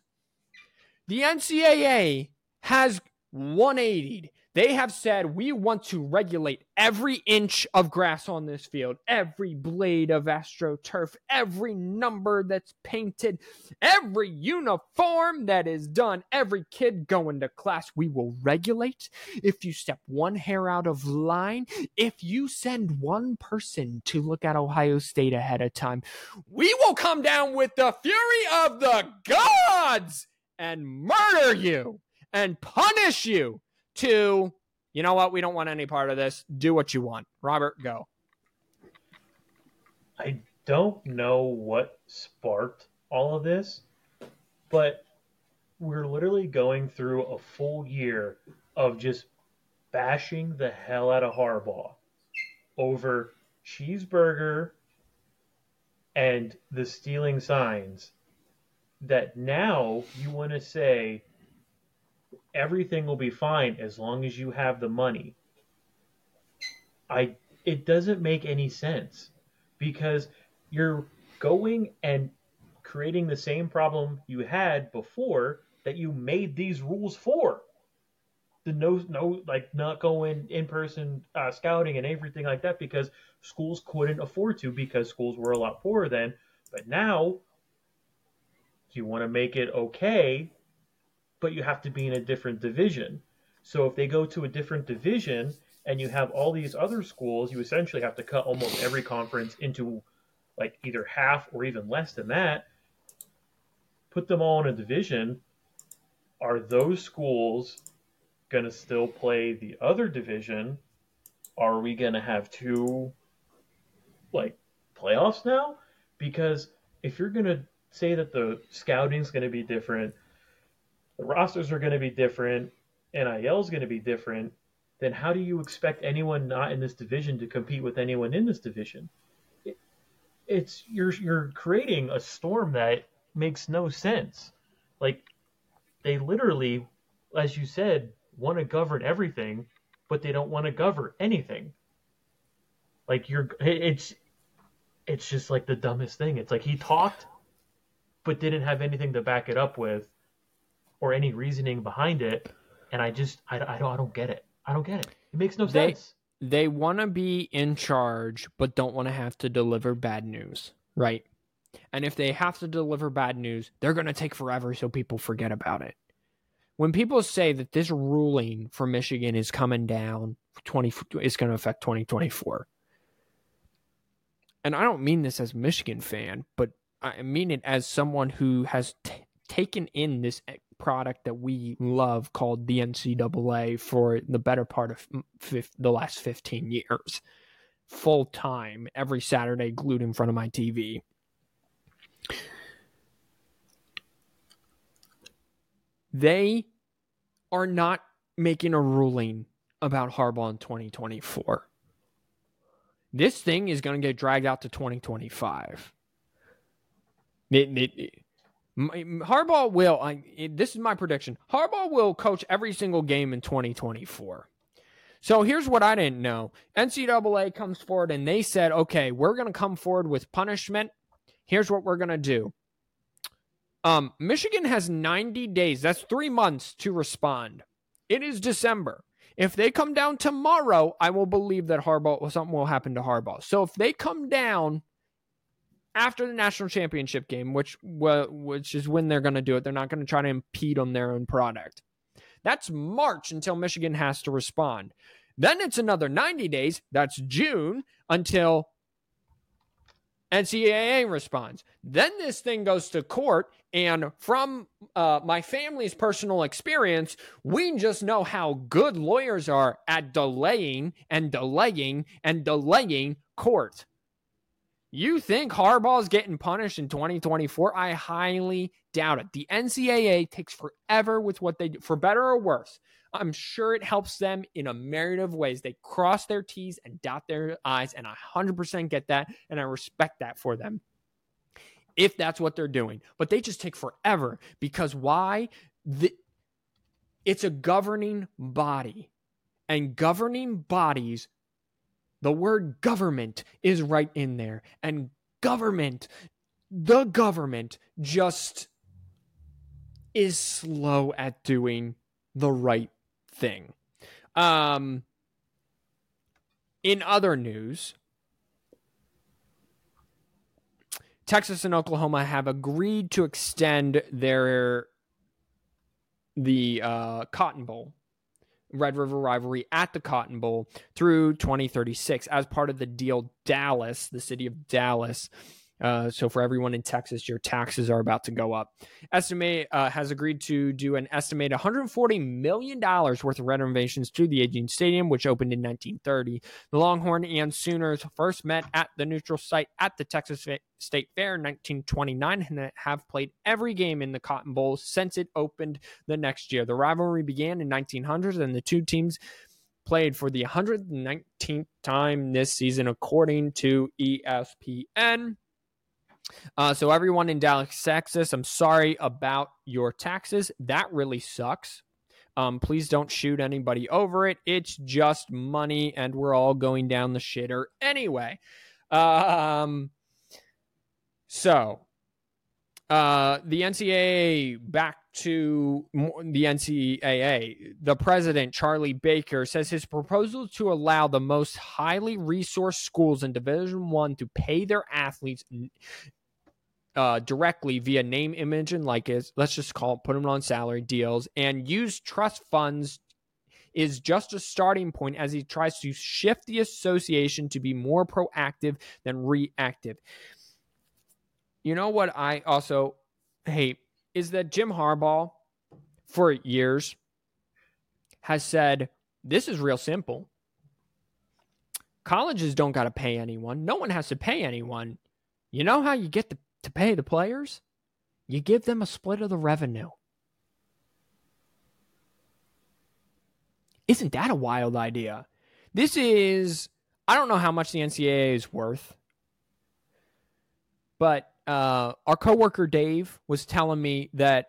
The NCAA has 180'd. They have said we want to regulate every inch of grass on this field, every blade of AstroTurf, every number that's painted, every uniform that is done, every kid going to class. We will regulate. If you step one hair out of line, if you send one person to look at Ohio State ahead of time, we will come down with the fury of the gods and murder you and punish you to, you know what, we don't want any part of this. Do what you want. Robert, go. I don't know what sparked all of this, but we're literally going through a full year of just bashing the hell out of Harbaugh over cheeseburger and the stealing signs that now you want to say everything will be fine as long as you have the money. I it doesn't make any sense because you're going and creating the same problem you had before that you made these rules for. The no no like not going in person uh, scouting and everything like that because schools couldn't afford to because schools were a lot poorer then. But now you want to make it okay, but you have to be in a different division. So if they go to a different division and you have all these other schools, you essentially have to cut almost every conference into like either half or even less than that. Put them all in a division. Are those schools going to still play the other division? Are we going to have two like playoffs now? Because if you're going to say that the scouting is going to be different, the rosters are going to be different, NIL is going to be different, then how do you expect anyone not in this division to compete with anyone in this division? It, it's you're you're creating a storm that makes no sense. Like they literally, as you said, want to govern everything, but they don't want to govern anything. Like you're, it's it's just like the dumbest thing. It's like he talked, but didn't have anything to back it up with, or any reasoning behind it. And I just, I, I don't, I don't get it. I don't get it. It makes no They- sense. They want to be in charge, but don't want to have to deliver bad news, right? And if they have to deliver bad news, they're going to take forever so people forget about it. When people say that this ruling for Michigan is coming down, 20 is going to affect 2024. And I don't mean this as a Michigan fan, but I mean it as someone who has t- taken in this product that we love called the NCAA for the better part of fif- the last 15 years, full time, every Saturday, glued in front of my TV. They are not making a ruling about Harbaugh in 2024. This thing is going to get dragged out to 2025. It, it, Harbaugh will. I, this is my prediction. Harbaugh will coach every single game in 2024. So here's what I didn't know. NCAA comes forward and they said, "Okay, we're going to come forward with punishment. Here's what we're going to do." Um, Michigan has 90 days. That's three months to respond. It is December. If they come down tomorrow, I will believe that Harbaugh something will happen to Harbaugh. So if they come down after the national championship game, which which is when they're going to do it. They're not going to try to impede on their own product. That's March until Michigan has to respond. Then it's another 90 days. That's June until NCAA responds. Then this thing goes to court. And from uh, my family's personal experience, we just know how good lawyers are at delaying and delaying and delaying court. You think Harbaugh's getting punished in 2024? I highly doubt it. The NCAA takes forever with what they do, for better or worse. I'm sure it helps them in a myriad of ways. They cross their T's and dot their I's, and I 100% get that, and I respect that for them if that's what they're doing. But they just take forever because why? The, it's a governing body, and governing bodies the word government is right in there. And government, the government, just is slow at doing the right thing. Um, in other news, Texas and Oklahoma have agreed to extend their the uh, Cotton Bowl Red River rivalry at the Cotton Bowl through 2036 as part of the deal. Dallas, the city of Dallas. Uh, so for everyone in Texas, your taxes are about to go up. Estimate uh, has agreed to do an estimated 140 million dollars worth of renovations to the aging stadium, which opened in 1930. The Longhorn and Sooners first met at the neutral site at the Texas State Fair in 1929 and have played every game in the Cotton Bowl since it opened the next year. The rivalry began in 1900 and the two teams played for the 119th time this season, according to ESPN. Uh, so, everyone in Dallas, Texas, I'm sorry about your taxes. That really sucks. Um, please don't shoot anybody over it. It's just money, and we're all going down the shitter anyway. Um, so uh, the NCAA back to the NCAA. The president, Charlie Baker, says his proposal to allow the most highly resourced schools in Division One to pay their athletes uh, directly via name, image, and likeness. Let's just call it, put them on salary deals, and use trust funds is just a starting point as he tries to shift the association to be more proactive than reactive. You know what I also hate is that Jim Harbaugh, for years, has said, This is real simple. Colleges don't got to pay anyone. No one has to pay anyone. You know how you get the to pay the players, you give them a split of the revenue. Isn't that a wild idea? This is, I don't know how much the NCAA is worth, but uh, our coworker Dave was telling me that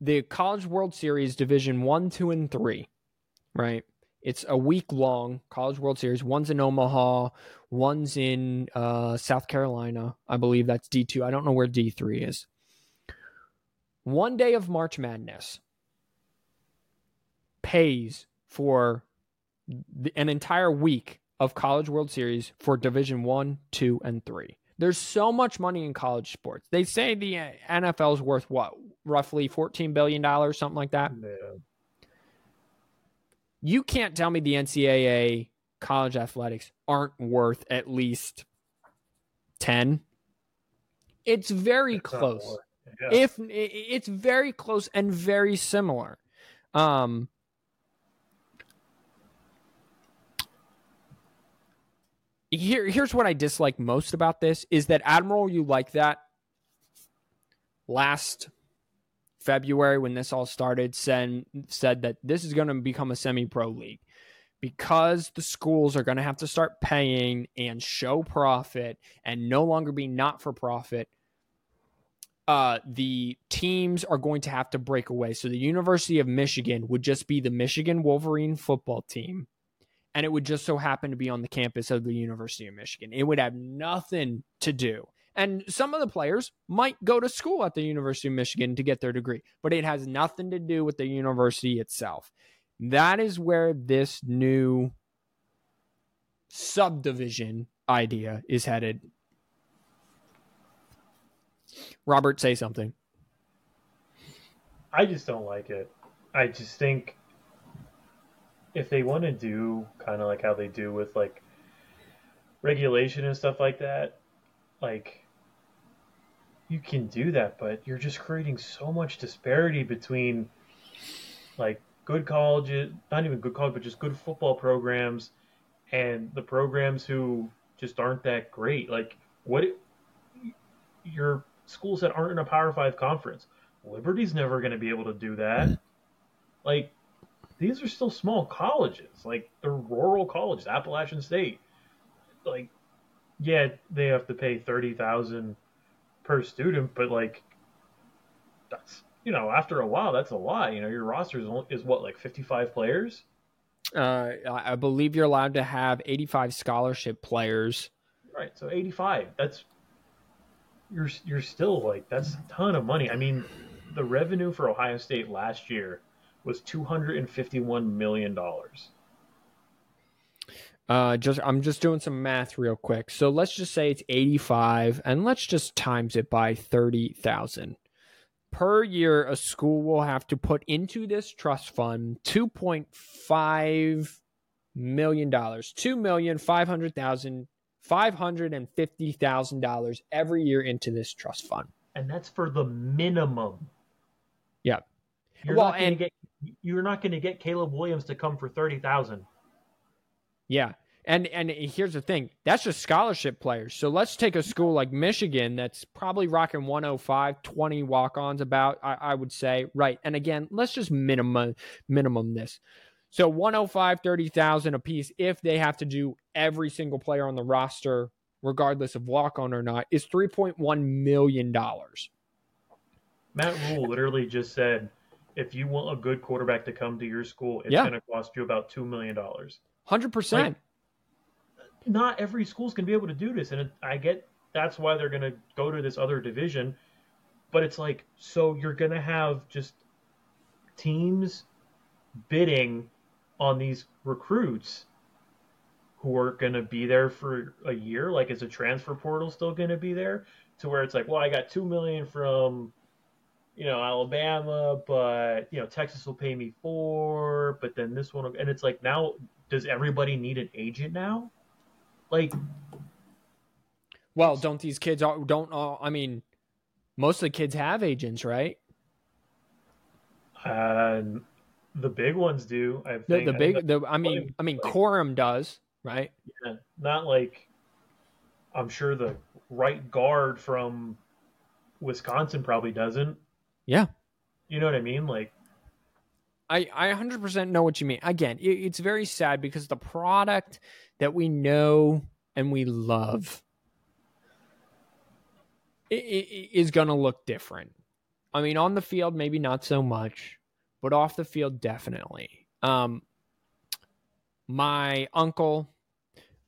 the College World Series Division 1, 2, and 3, right? It's a week long College World Series. One's in Omaha, one's in uh, South Carolina. I believe that's D2. I don't know where D3 is. One day of March Madness pays for the, an entire week of College World Series for Division 1, 2, and 3. There's so much money in college sports. They say the NFL is worth what? Roughly $14 billion, something like that. Yeah. You can't tell me the NCAA college athletics aren't worth at least 10. It's very It's close. Yeah. If it's very close and very similar. Um here here's what I dislike most about this is that Admiral you like that? Last February when this all started said said that this is going to become a semi-pro league because the schools are going to have to start paying and show profit and no longer be not for profit. Uh, the teams are going to have to break away. So the University of Michigan would just be the Michigan Wolverine football team, and it would just so happen to be on the campus of the University of Michigan. It would have nothing to do. And some of the players might go to school at the University of Michigan to get their degree, but it has nothing to do with the university itself. That is where this new subdivision idea is headed. Robert, say something. I just don't like it. I just think if they want to do kind of like how they do with like regulation and stuff like that, like you can do that, but you're just creating so much disparity between like good colleges, not even good college, but just good football programs and the programs who just aren't that great. Like what your schools that aren't in a Power 5 conference. Liberty's never going to be able to do that. Like these are still small colleges. Like they're rural colleges, Appalachian State. Like yeah, they have to pay 30,000 per student, but like that's you know, after a while that's a lot. You know, your roster is, is what like 55 players? Uh, I I believe you're allowed to have 85 scholarship players. Right. So 85. That's you're you're still like that's a ton of money. I mean, the revenue for Ohio State last year was 251 million dollars. Uh, just I'm just doing some math real quick. So let's just say it's 85, and let's just times it by 30,000 per year. A school will have to put into this trust fund 2.5 million dollars, two million five hundred thousand, five hundred and fifty thousand dollars every year into this trust fund. And that's for the minimum. Yeah. You're Well, not going to get you're not going to get Caleb Williams to come for 30,000. Yeah. And and here's the thing, that's just scholarship players. So let's take a school like Michigan that's probably rocking 105, 20 walk-ons about, I, I would say. Right. And again, let's just minimum minimum this. So 105, 30,000 a piece if they have to do every single player on the roster, regardless of walk-on or not, is $3.1 million. Matt Rhule literally just said if you want a good quarterback to come to your school, it's Yeah. going to cost you about two million dollars. Hundred percent. Not every school's going to be able to do this, and it, I get that's why they're going to go to this other division. But it's like, so you're going to have just teams bidding on these recruits who are going to be there for a year. Like, is the transfer portal still going to be there? To where it's like, well, I got two million from you know, Alabama, but you know, Texas will pay me four, but then this one, will, and it's like now, does everybody need an agent now? Like, Well, don't these kids all don't all? I mean, most of the kids have agents, right? and the big ones do. I The think the I big think the I mean like- I mean Corum does, right? that's- not like I'm sure the right guard from Wisconsin probably doesn't. Yeah. You know what I mean? Like, I, I 100% know what you mean. Again, it, it's very sad because the product that we know and we love i- i- is going to look different. I mean, on the field, maybe not so much, but off the field, definitely. Um, my uncle,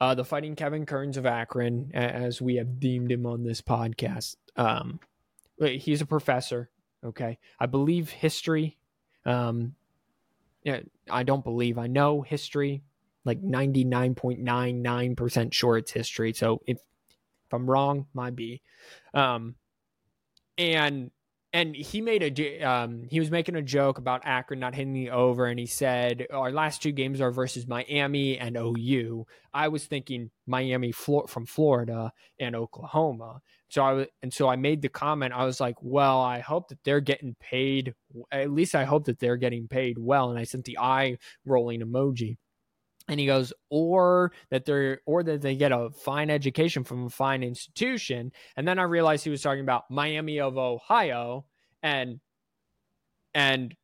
uh, the fighting Kevin Kearns of Akron, as we have deemed him on this podcast, um, he's a professor. Okay. I believe history. Um, yeah, I don't believe I know history. Like ninety nine point nine nine percent sure it's history. So if if I'm wrong, my B. Um, and and he made a, um he was making a joke about Akron not hitting the over, and he said our last two games are versus Miami and OU. I was thinking Miami from Florida and Oklahoma. So I was, and so I made the comment. I was like, "Well, I hope that they're getting paid. At least I hope that they're getting paid well." And I sent the eye rolling emoji. And he goes, "Or that they're, or that they get a fine education from a fine institution." And then I realized he was talking about Miami of Ohio and and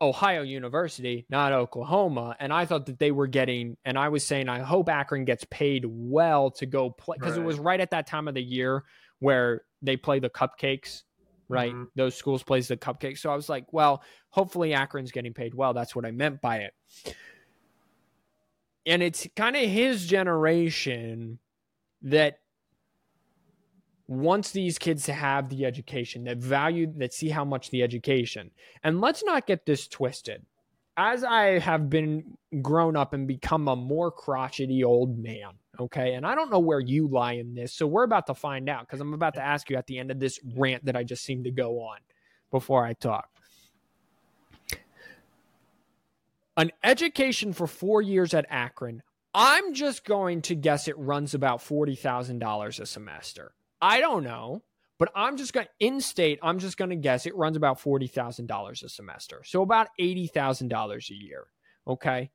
Ohio University, not Oklahoma. And I thought that they were getting, and I was saying, I hope Akron gets paid well to go play because it was right at that time of the year where they play the cupcakes, right? Mhm. Those schools plays the cupcakes. So I was like, well, hopefully Akron's getting paid well. That's what I meant by it. And it's kind of his generation that wants these kids to have the education that value that see how much the education and let's not get this twisted as i have been grown up and become a more crotchety old man okay? And i don't know where you lie in this so we're about to find out because i'm about to ask you at the end of this rant that i just seem to go on before i talk. An education for four years at akron i'm just going to guess it runs about $40000 a semester. I don't know, but I'm just going to in state, I'm just going to guess it runs about $40,000 a semester. So about $80,000 a year. Okay.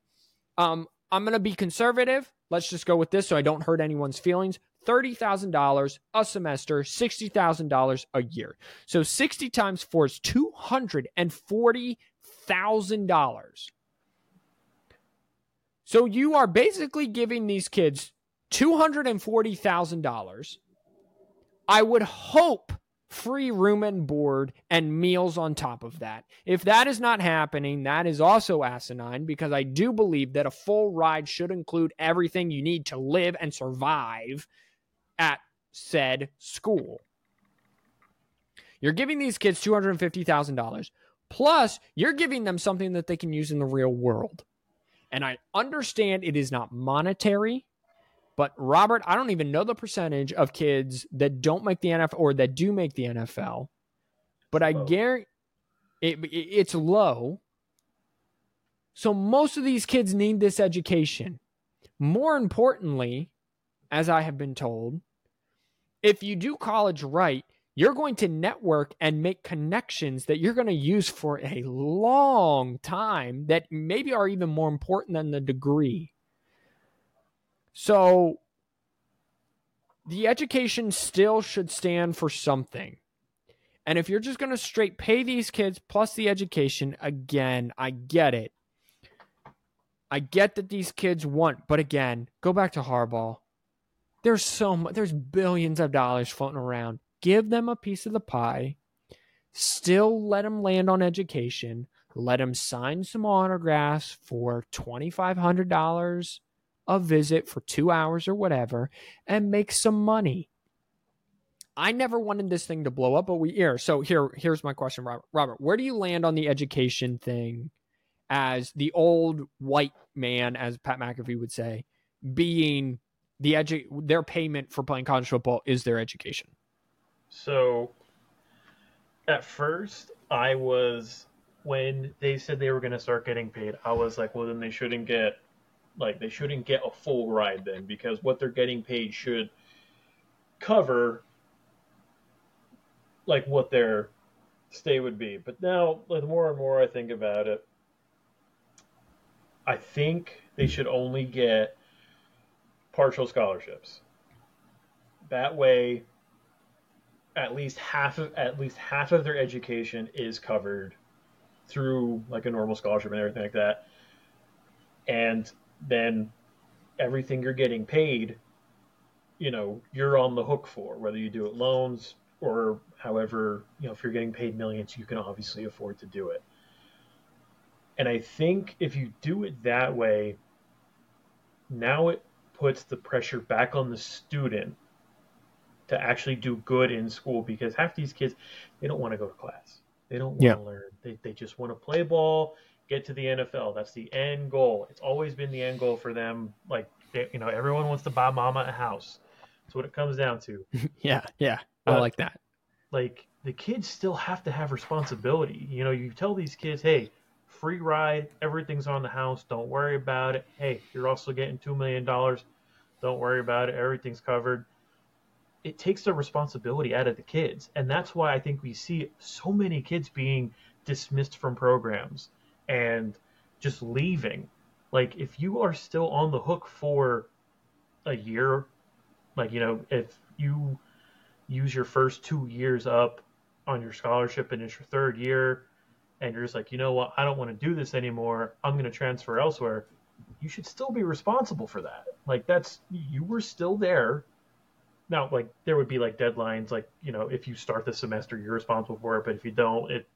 Um, I'm going to be conservative. Let's just go with this so I don't hurt anyone's feelings. $30,000 a semester, $60,000 a year. So 60 times 4 is $240,000. So you are basically giving these kids $240,000 I would hope free room and board and meals on top of that. If that is not happening, that is also asinine because I do believe that a full ride should include everything you need to live and survive at said school. You're giving these kids $250,000 plus you're giving them something that they can use in the real world. And I understand it is not monetary. But Robert, I don't even know the percentage of kids that don't make the NFL or that do make the NFL. But I guarantee it, it, it's low. So most of these kids need this education. More importantly, as I have been told, if you do college right, you're going to network and make connections that you're going to use for a long time that maybe are even more important than the degree. So the education still should stand for something. And if you're just going to straight pay these kids plus the education, again, I get it. I get that these kids want, but again, go back to Harbaugh. There's so much, there's billions of dollars floating around. Give them a piece of the pie. Still let them land on education. let him sign some autographs for $2,500 a visit for two hours or whatever and make some money. I never wanted this thing to blow up, but we here. So here, here's my question, Robert. Robert, where do you land on the education thing as the old white man, as Pat McAfee would say, being the edu- their payment for playing college football is their education? So at first, I was when they said they were going to start getting paid. I was like, well, then they shouldn't get like they shouldn't get a full ride then because what they're getting paid should cover like what their stay would be. But now, the more and more I think about it, I think they should only get partial scholarships. That way, at least half of at least half of their education is covered through like a normal scholarship and everything like that. And then everything you're getting paid, you know, you're on the hook for, whether you do it loans or however, you know, if you're getting paid millions, you can obviously afford to do it. And I think if you do it that way, now it puts the pressure back on the student to actually do good in school because half these kids they don't want to go to class. They don't want Yeah. to learn. They, they just want to play ball, get to the NFL. That's the end goal. It's always been the end goal for them. Like they, you know, everyone wants to buy mama a house. That's what it comes down to. Yeah, yeah, I like that. like the kids still have to have responsibility. You know, you tell these kids, hey, free ride, everything's on the house, don't worry about it. Hey, you're also getting two million dollars, don't worry about it, everything's covered. It takes the responsibility out of the kids, and that's why I think we see so many kids being dismissed from programs and just leaving. Like if you are still on the hook for a year, like you know, if you use your first two years up on your scholarship and it's your third year and you're just like you know what i don't want to do this anymore i'm going to transfer elsewhere you should still be responsible for that like that's you were still there now like there would be like deadlines like you know if you start the semester you're responsible for it but if you don't it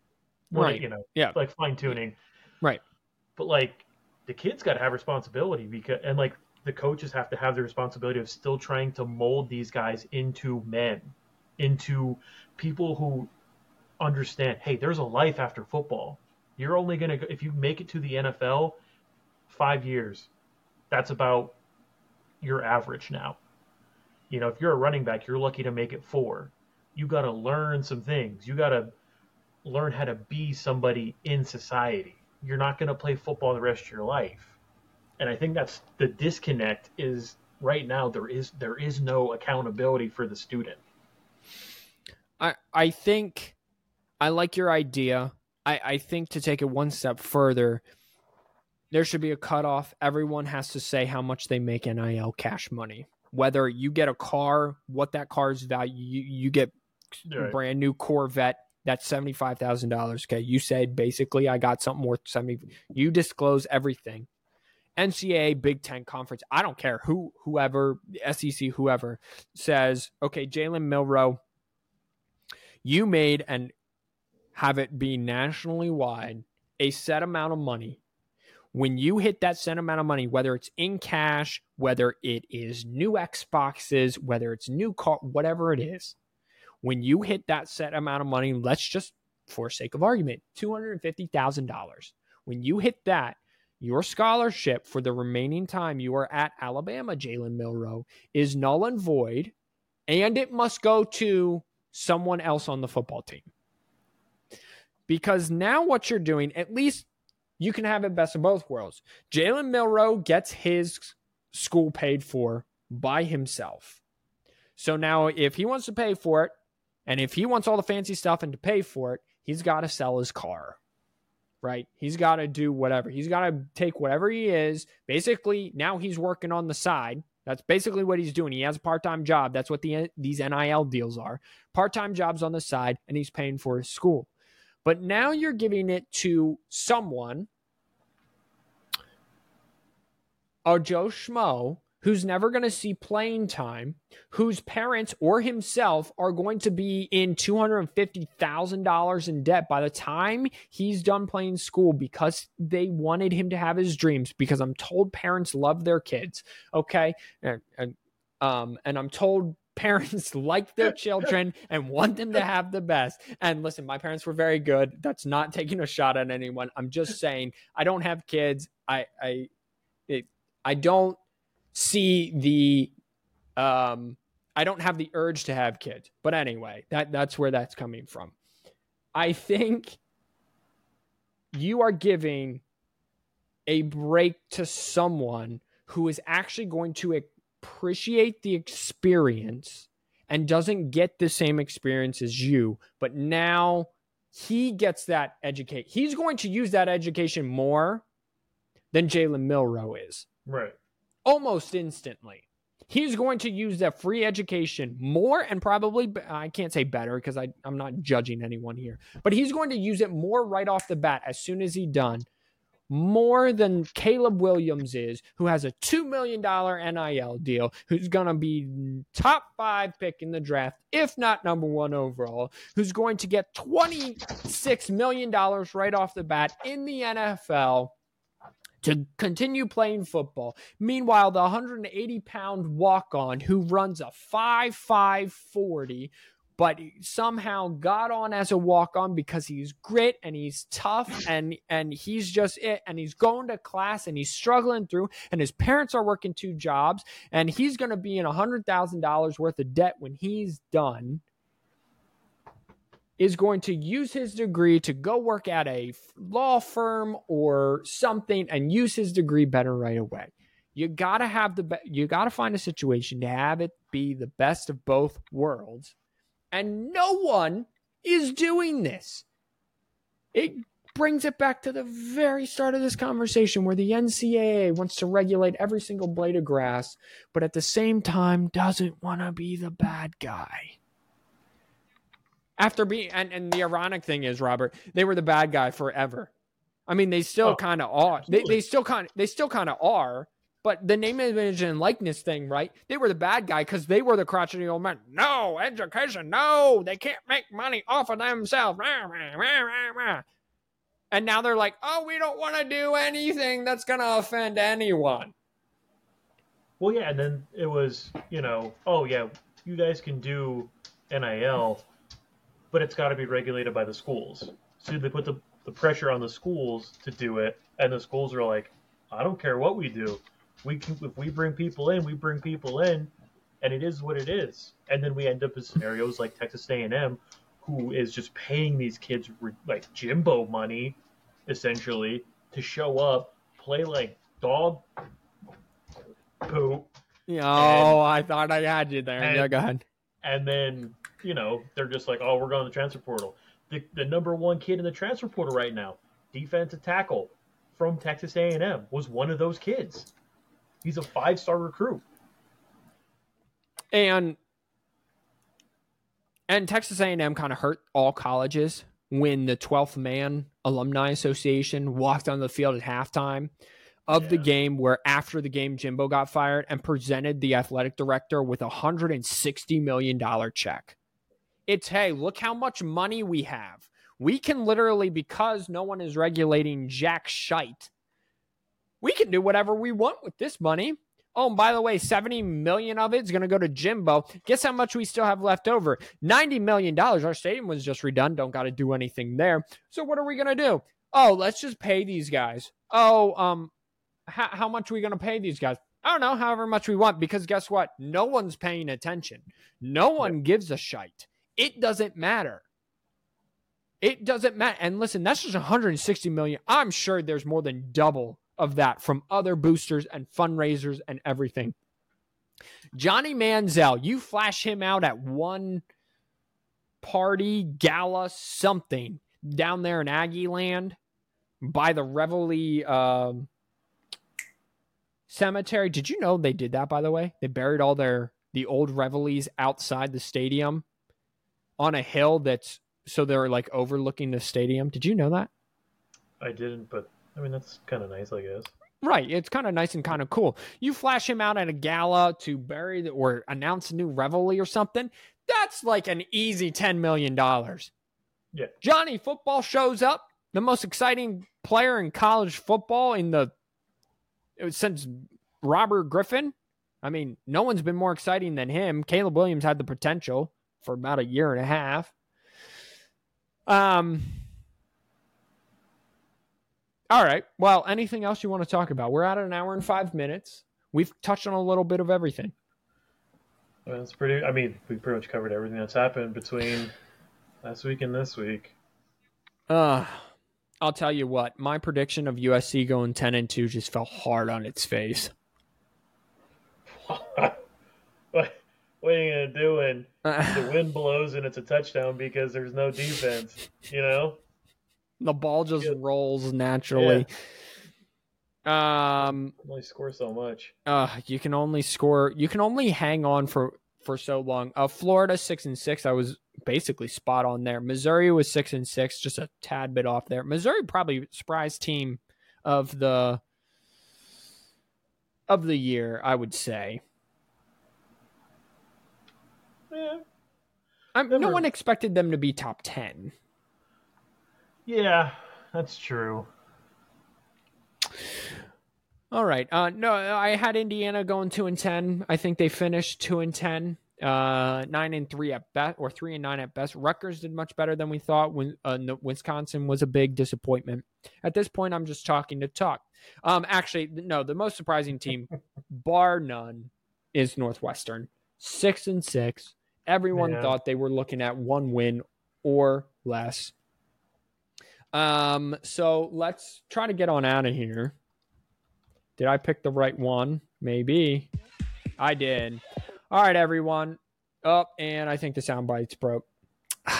Right. you know Yeah. like fine tuning Right. but like the kids got to have responsibility because and like the coaches have to have the responsibility of still trying to mold these guys into men into people who understand hey there's a life after football. You're only going to if you make it to the NFL 5 years that's about your average now. You know if you're a running back you're lucky to make it 4 you got to learn some things. You got to learn how to be somebody in society you're not going to play football the rest of your life and i think that's the disconnect is right now there is there is no accountability for the student I I think I like your idea. I, I think to take it one step further, there should be a cutoff. Everyone has to say how much they make NIL cash money. Whether you get a car, what that car's value, you, you get Right. brand new Corvette, that's seventy five thousand dollars. Okay, you said basically I got something worth seventy. You disclose everything. NCAA, Big Ten conference. I don't care who, whoever, SEC, whoever says, okay, Jalen Milroe, you made and have it be nationally wide a set amount of money. When you hit that set amount of money, whether it's in cash, whether it is new Xboxes, whether it's new car, whatever it is, when you hit that set amount of money, let's just, for sake of argument, $250,000. When you hit that, your scholarship for the remaining time you are at Alabama, Jalen Milroe, is null and void, and it must go to someone else on the football team. Because now what you're doing, at least you can have it best of both worlds. Jalen Milroe gets his school paid for by himself. So now if he wants to pay for it, and if he wants all the fancy stuff and to pay for it, he's got to sell his car. Right? He's got to do whatever. He's got to take whatever he is. Basically, now he's working on the side. That's basically what he's doing. He has a part-time job. That's what the these NIL deals are. Part-time jobs on the side and he's paying for his school. But now you're giving it to someone, a Joe Schmo, who's never going to see playing time, whose parents or himself are going to be in $250,000 in debt by the time he's done playing school because they wanted him to have his dreams because I'm told parents love their kids, okay? And, and, um, and I'm told parents like their children and want them to have the best. And listen, my parents were very good. That's not taking a shot at anyone. I'm just saying I don't have kids. I I it, I don't see the um I don't have the urge to have kids. But anyway, that that's where that's coming from. I think you are giving a break to someone who is actually going to appreciate the experience and doesn't get the same experience as you, but now he gets that educate. He's going to use that education more than Jalen Milroe is. Right. Almost instantly. He's going to use that free education more and probably, I can't say better because I'm not judging anyone here, but he's going to use it more right off the bat as soon as he's done more than Caleb Williams is, who has a $2 million NIL deal, who's going to be top five pick in the draft, if not number one overall, who's going to get $26 million right off the bat in the NFL to continue playing football. Meanwhile, the 180 pound walk on who runs a 5 5 40 but somehow got on as a walk on because he's grit and he's tough and and he's just it and he's going to class and he's struggling through and his parents are working two jobs and he's going to be in a hundred thousand dollars worth of debt when he's done is going to use his degree to go work at a law firm or something and use his degree better right away you got to have the be- you got to find a situation to have it be the best of both worlds and no one is doing this. It brings it back to the very start of this conversation where the NCAA wants to regulate every single blade of grass, but at the same time doesn't want to be the bad guy. After being, and, and the ironic thing is, Robert, they were the bad guy forever. I mean, they still oh, kind of are. They, they still kind of, they still kind of are, but the name, image, and likeness thing, right? They were the bad guy because they were the crotchety old man. No, education, no, they can't make money off of themselves. And now they're like, oh, we don't want to do anything that's going to offend anyone. Well, yeah, and then it was, you know, oh, yeah, you guys can do NIL, but it's got to be regulated by the schools. So they put the, the pressure on the schools to do it, and the schools are like, I don't care what we do we can, if we bring people in, we bring people in, and it is what it is. And then we end up in scenarios like Texas A&M, who is just paying these kids like Jimbo money, essentially, to show up, play like dog poop. Oh, and, I thought I had you there. And, yeah, go ahead. And then you know they're just like, oh, we're going to the transfer portal. The, the number one kid in the transfer portal right now, defensive tackle from Texas A&M, was one of those kids. He's a five star recruit. And and Texas A&M kind of hurt all colleges when the 12th man alumni association walked on the field at halftime of yeah. the game where after the game Jimbo got fired and presented the athletic director with a 160 million dollar check. It's hey, look how much money we have. We can literally because no one is regulating jack shite we can do whatever we want with this money. Oh, and by the way, 70 million of it is going to go to Jimbo. Guess how much we still have left over? 90 million dollars. Our stadium was just redone. Don't got to do anything there. So what are we going to do? Oh, let's just pay these guys. Oh, um how, how much are we going to pay these guys? I don't know, however much we want because guess what? No one's paying attention. No one gives a shite. It doesn't matter. It doesn't matter. And listen, that's just 160 million. I'm sure there's more than double of that from other boosters and fundraisers and everything. Johnny Manziel, you flash him out at one party, gala, something down there in Aggie land by the Reveille um, cemetery. Did you know they did that, by the way? They buried all their the old Reveilles outside the stadium on a hill that's so they're like overlooking the stadium. Did you know that? I didn't, but I mean, that's kind of nice, I guess. Right. It's kind of nice and kind of cool. You flash him out at a gala to bury the, or announce a new reveille or something. That's like an easy $10 million. Yeah. Johnny Football shows up, the most exciting player in college football in the since Robert Griffin. I mean, no one's been more exciting than him. Caleb Williams had the potential for about a year and a half. Um, all right. Well, anything else you want to talk about? We're at an hour and five minutes. We've touched on a little bit of everything. Well, it's pretty. I mean, we pretty much covered everything that's happened between last week and this week. Uh, I'll tell you what. My prediction of USC going ten and two just fell hard on its face. what, what are you gonna do when the wind blows and it's a touchdown because there's no defense? You know. The ball just Yeah. rolls naturally. Um, Only score so much. uh, you can only score. You can only hang on for for so long. Uh, Florida six and six. I was basically spot on there. Missouri was six and six, just a tad bit off there. Missouri probably surprise team of the of the year, I would say. Yeah. I'm, no one expected them to be top ten. Yeah, that's true. All right. Uh, no, I had Indiana going two and ten. I think they finished two and ten. Uh, nine and three at best, or three and nine at best. Rutgers did much better than we thought. When uh, no- Wisconsin was a big disappointment. At this point, I'm just talking to talk. Um, actually, no. The most surprising team, bar none, is Northwestern. Six and six. Everyone Yeah. thought they were looking at one win or less. Um, so let's try to get on out of here. Did I pick the right one? Maybe. I did. All right, everyone. Up, and I think the sound bites broke.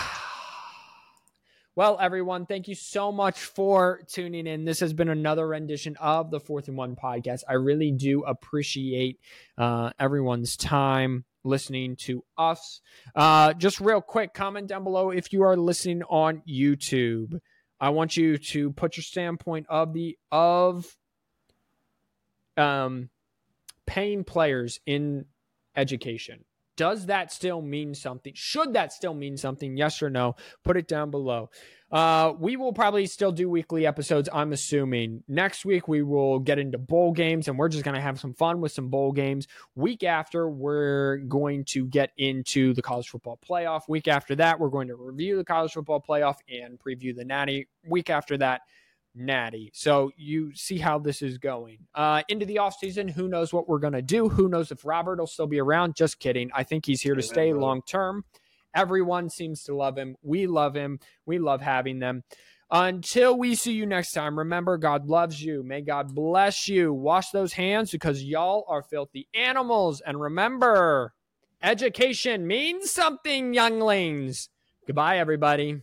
Well, everyone, thank you so much for tuning in. This has been another rendition of the Fourth and One podcast. I really do appreciate uh, everyone's time listening to us. Uh, just real quick, comment down below if you are listening on YouTube. I want you to put your standpoint of the of um, paying players in education. Does that still mean something? Should that still mean something? Yes or no? Put it down below. Uh, we will probably still do weekly episodes. I'm assuming next week we will get into bowl games and we're just going to have some fun with some bowl games. Week after, we're going to get into the college football playoff. Week after that, we're going to review the college football playoff and preview the natty. Week after that, natty. So you see how this is going. Uh, into the offseason, who knows what we're going to do? Who knows if Robert will still be around? Just kidding. I think he's here to stay long term. Everyone seems to love him. We love him. We love having them. Until we see you next time, remember God loves you. May God bless you. Wash those hands because y'all are filthy animals. And remember, education means something, younglings. Goodbye, everybody.